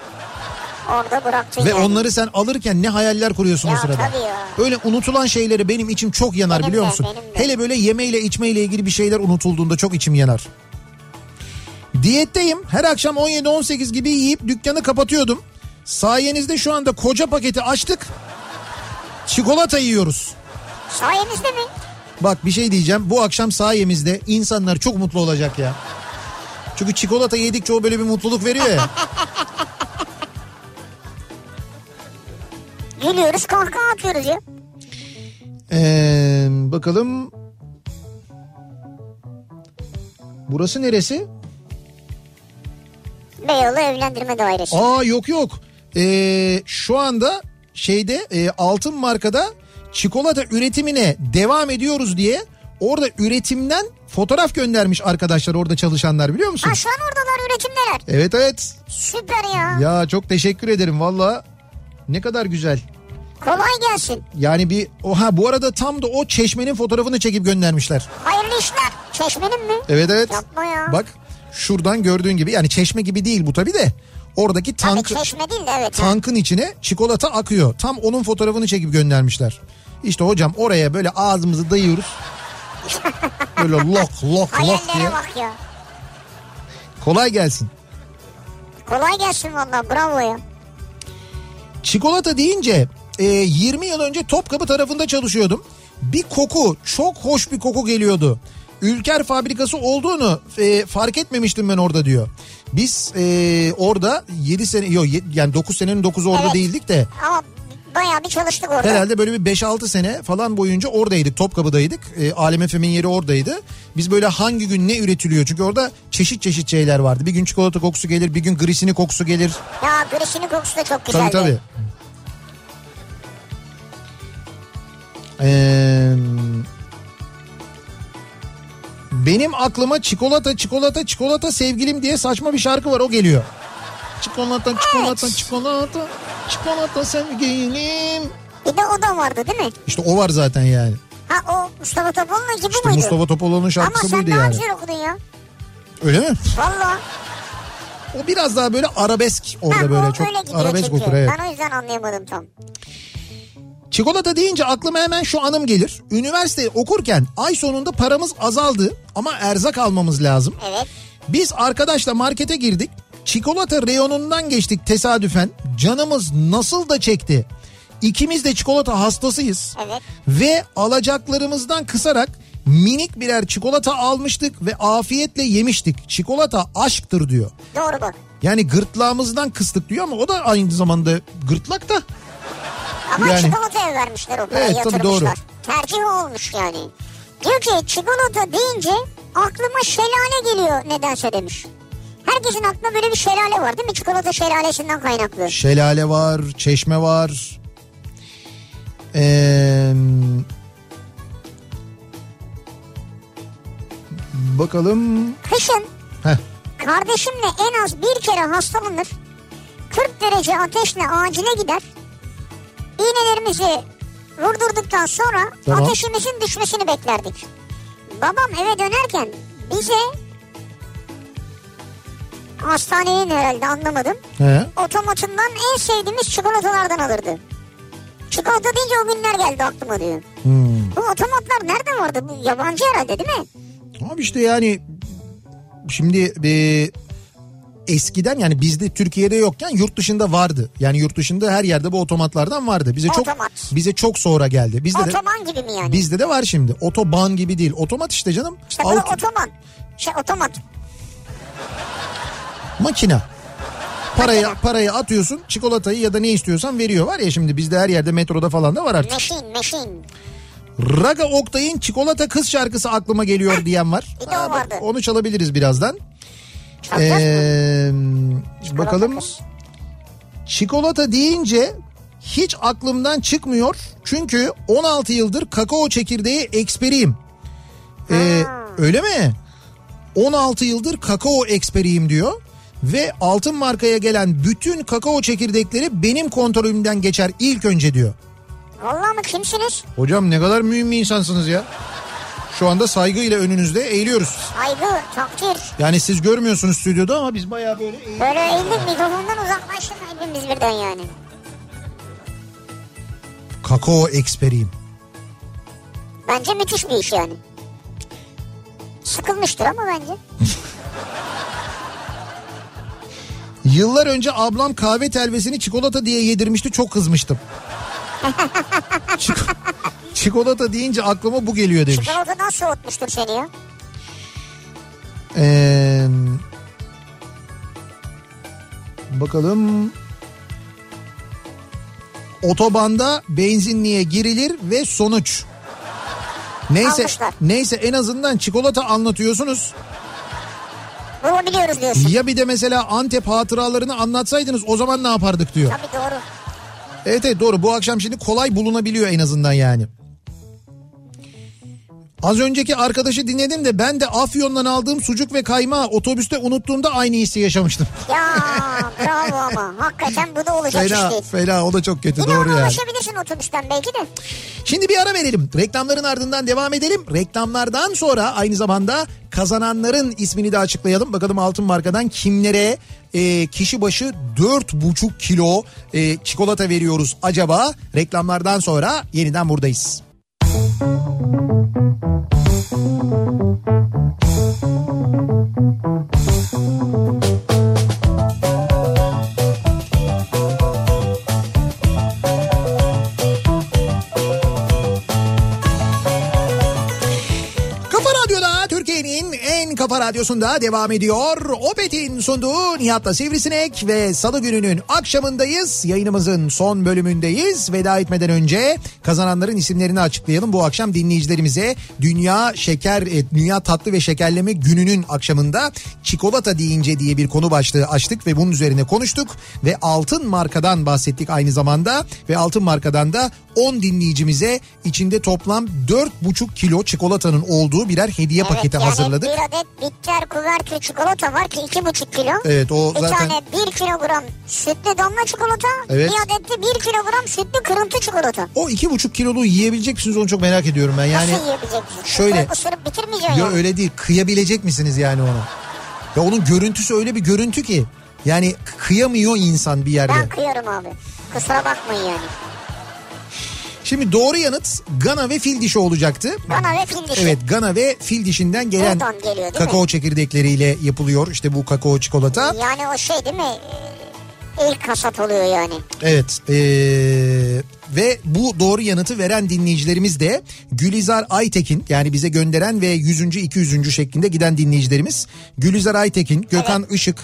Orada bıraktın ve yani. onları sen alırken ne hayaller kuruyorsun o Ya sırada. tabii ya. Öyle unutulan şeyleri benim içim çok yanar Benim biliyor de, musun? de. Hele böyle yemeyle içmeyle ilgili bir şeyler unutulduğunda çok içim yanar. Diyetteyim. Her akşam 17-18 gibi yiyip dükkanı kapatıyordum. Sayenizde şu anda koca paketi açtık. Çikolata yiyoruz. Sayenizde mi? Bak bir şey diyeceğim. Bu akşam sayemizde insanlar çok mutlu olacak ya. Çünkü çikolata yedikçe o böyle bir mutluluk veriyor ya. Gülüyoruz kahkaha atıyoruz ya. Ee, bakalım. Burası neresi? Beyoğlu Evlendirme Dairesi. Aa yok yok. Ee, şu anda şeyde e, altın markada çikolata üretimine devam ediyoruz diye orada üretimden fotoğraf göndermiş arkadaşlar orada çalışanlar biliyor musun? Ha şu an oradalar üretimdeler. Evet evet. Süper ya. Ya çok teşekkür ederim valla. Ne kadar güzel. Kolay gelsin. Yani bir oha bu arada tam da o çeşmenin fotoğrafını çekip göndermişler. Hayırlı işler. Çeşmenin mi? Evet evet. Yapma ya. Bak şuradan gördüğün gibi yani çeşme gibi değil bu tabi de. Oradaki Tabii tank, çeşme değil de evet. tankın içine çikolata akıyor. Tam onun fotoğrafını çekip göndermişler. İşte hocam oraya böyle ağzımızı dayıyoruz. Böyle lok lok lok diye. Hayallere bak ya. Kolay gelsin. Kolay gelsin valla bravo ya. Çikolata deyince e, 20 yıl önce Topkapı tarafında çalışıyordum. Bir koku çok hoş bir koku geliyordu. Ülker fabrikası olduğunu e, fark etmemiştim ben orada diyor. Biz e, orada 7 sene yok yani 9 senenin 9'u orada Evet. değildik de Ama bayağı bir çalıştık orada. herhalde böyle bir 5-6 sene falan boyunca oradaydık Topkapı'daydık. E, Alem FM'in yeri oradaydı. Biz böyle hangi gün ne üretiliyor çünkü orada çeşit çeşit şeyler vardı. Bir gün çikolata kokusu gelir bir gün grisini kokusu gelir. Ya grisinin kokusu da çok güzeldi. Tabii tabii. Ee, benim aklıma çikolata çikolata çikolata sevgilim diye saçma bir şarkı var o geliyor. Çikolata çikolata çikolata çikolata sevgilim. Bir de o da vardı değil mi? İşte o var zaten yani. Ha o Mustafa Topal'ın ekibi İşte muydu? Mustafa Topaloğlu'nun Ama şarkısı sen buydu daha yani. okudun ya. Öyle mi? Valla. O biraz daha böyle arabesk orada Ha, böyle çok öyle arabesk çünkü. okur evet. Ben o yüzden anlayamadım tam. Çikolata deyince aklıma hemen şu anım gelir. Üniversite okurken ay sonunda paramız azaldı ama erzak almamız lazım. Evet. Biz arkadaşla markete girdik. Çikolata reyonundan geçtik tesadüfen. Canımız nasıl da çekti. İkimiz de çikolata hastasıyız. Evet. Ve alacaklarımızdan kısarak minik birer çikolata almıştık ve afiyetle yemiştik. Çikolata aşktır diyor. Doğru bak. Yani gırtlağımızdan kıstık diyor ama o da aynı zamanda gırtlak da. Ama Yani- çikolataya vermişler o parayı Evet, yatırmışlar. doğru. Tercih olmuş yani. Diyor ki çikolata deyince aklıma şelale geliyor nedense demiş. Herkesin aklına böyle bir şelale var değil mi? Çikolata şelalesinden kaynaklı. Şelale var, çeşme var. Ee, bakalım. Kışın Heh, kardeşimle en az bir kere hastalanır. 40 derece ateşle acile gider. İğnelerimizi vurdurduktan sonra Tamam. ateşimizin düşmesini beklerdik. Babam eve dönerken bize hastanenin herhalde anlamadım. he. Otomatından en sevdiğimiz çikolatalardan alırdı. Çikolata deyince o günler geldi aklıma diyor. Hmm. Bu otomatlar nerede vardı? Bu yabancı herhalde değil mi? Abi işte yani şimdi e, eskiden yani bizde Türkiye'de yokken yurt dışında vardı. Yani yurt dışında her yerde bu otomatlardan vardı. Bize çok Otomat. bize çok sonra geldi. Bizde de Otoman gibi mi yani? bizde de var şimdi. Otoban gibi değil. Otomat işte canım. İşte Alt- otoman. Şey otomat. makine. Parayı parayı atıyorsun, çikolatayı ya da ne istiyorsan veriyor. Var ya şimdi bizde her yerde metroda falan da var artık. Meşin meşin. Raga Oktay'ın Çikolata Kız şarkısı aklıma geliyor diyen var. Bir de o vardı. Onu çalabiliriz birazdan. Ee, bakalım. Çikolata deyince hiç aklımdan çıkmıyor. Çünkü 16 yıldır kakao çekirdeği eksperiyim. Ee, öyle mi? 16 yıldır kakao eksperiyim diyor. Ve altın markaya gelen bütün kakao çekirdekleri benim kontrolümden geçer ilk önce diyor. Vallahi mı kimsiniz? Hocam ne kadar mühim bir insansınız ya. Şu anda saygıyla önünüzde eğiliyoruz. Saygı, takdir. Yani siz görmüyorsunuz stüdyoda ama biz bayağı böyle eğ- Böyle eğildik mikrofondan uzaklaştık hepimiz birden yani. kakao eksperiyim. Bence müthiş bir iş yani. Sıkılmıştır ama bence. Yıllar önce ablam kahve telvesini çikolata diye yedirmişti çok kızmıştım. Çik- çikolata deyince aklıma bu geliyor demiş. Çikolatadan soğutmuştur seni ya. Ee, bakalım. Otobanda benzinliğe girilir ve sonuç. Neyse Almışlar. neyse en azından çikolata anlatıyorsunuz. Bulabiliyoruz diyorsun. Ya bir de mesela Antep hatıralarını anlatsaydınız o zaman ne yapardık diyor. Tabii doğru. Evet evet doğru bu akşam şimdi kolay bulunabiliyor en azından yani. Az önceki arkadaşı dinledim de ben de Afyon'dan aldığım sucuk ve kaymağı otobüste unuttuğumda aynı hissi yaşamıştım. Ya bravo ama. Hakikaten bu da olacak iş Fena değil. fena o da çok kötü Yine doğru ona yani. ulaşabilirsin otobüsten belki de. Şimdi bir ara verelim. Reklamların ardından devam edelim. Reklamlardan sonra aynı zamanda kazananların ismini de açıklayalım. Bakalım altın markadan kimlere e, kişi başı 4,5 kilo e, çikolata veriyoruz acaba? Reklamlardan sonra yeniden buradayız. Kafa radyosunda devam ediyor. Opet'in sunduğu Nihat'la Sivrisinek ve Salı gününün akşamındayız. Yayınımızın son bölümündeyiz. Veda etmeden önce kazananların isimlerini açıklayalım. Bu akşam dinleyicilerimize Dünya Şeker, Dünya Tatlı ve Şekerleme Günü'nün akşamında çikolata deyince diye bir konu başlığı açtık ve bunun üzerine konuştuk. Ve altın markadan bahsettik aynı zamanda. Ve altın markadan da 10 dinleyicimize içinde toplam 4,5 kilo çikolatanın olduğu birer hediye paketi yani hazırladık. bir adet bitter kuvertli çikolata var ki iki buçuk kilo. Evet, o bir zaten- tane bir kilogram sütlü damla çikolata. Evet. Bir adet de bir kilogram sütlü kırıntı çikolata. O iki buçuk kiloluğu yiyebilecek misiniz onu çok merak ediyorum ben. Yani Nasıl yiyebilecek misin? şöyle- Isırıp ısırıp bitirmeyeceksin ya yani. öyle değil kıyabilecek misiniz yani onu? Ya onun görüntüsü öyle bir görüntü ki yani kıyamıyor insan bir yerde. Ben kıyarım abi. Kusura bakmayın yani. Şimdi doğru yanıt Gana ve fil dişi olacaktı. Gana ve fil dişi. Evet Gana ve fil dişinden gelen Buradan geliyor kakao mi? çekirdekleriyle yapılıyor işte bu kakao çikolata. Yani o şey değil mi? Ee, İlk hasat oluyor yani. Evet ee, ve bu doğru yanıtı veren dinleyicilerimiz de Gülizar Aytekin yani bize gönderen ve 100. 200. şeklinde giden dinleyicilerimiz Gülizar Aytekin, Gökhan Işık,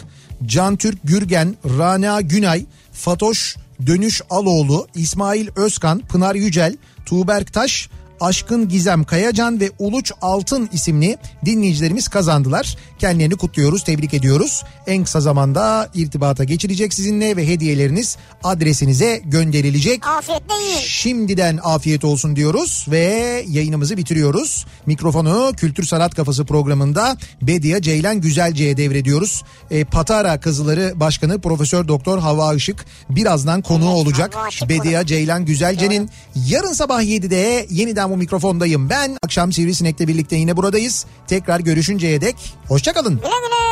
Cantürk Gürgen, Rana Günay, Fatoş Dönüş Aloğlu, İsmail Özkan, Pınar Yücel, Tuğberk Taş, Aşkın Gizem Kayacan ve Uluç Altın isimli dinleyicilerimiz kazandılar. Kendilerini kutluyoruz, tebrik ediyoruz. En kısa zamanda irtibata geçirecek sizinle ve hediyeleriniz adresinize gönderilecek. Afiyetle yiyin. Şimdiden afiyet olsun diyoruz ve yayınımızı bitiriyoruz. Mikrofonu Kültür Sanat Kafası programında Bedia Ceylan Güzelce'ye devrediyoruz. E, Patara Kızıları Başkanı Profesör Doktor Hava Işık birazdan konuğu olacak. Bedia Ceylan Güzelce'nin yarın sabah 7'de yeniden bu mikrofondayım. Ben akşam Sivrisinek'le birlikte yine buradayız. Tekrar görüşünceye dek hoşçakalın. Güle güle.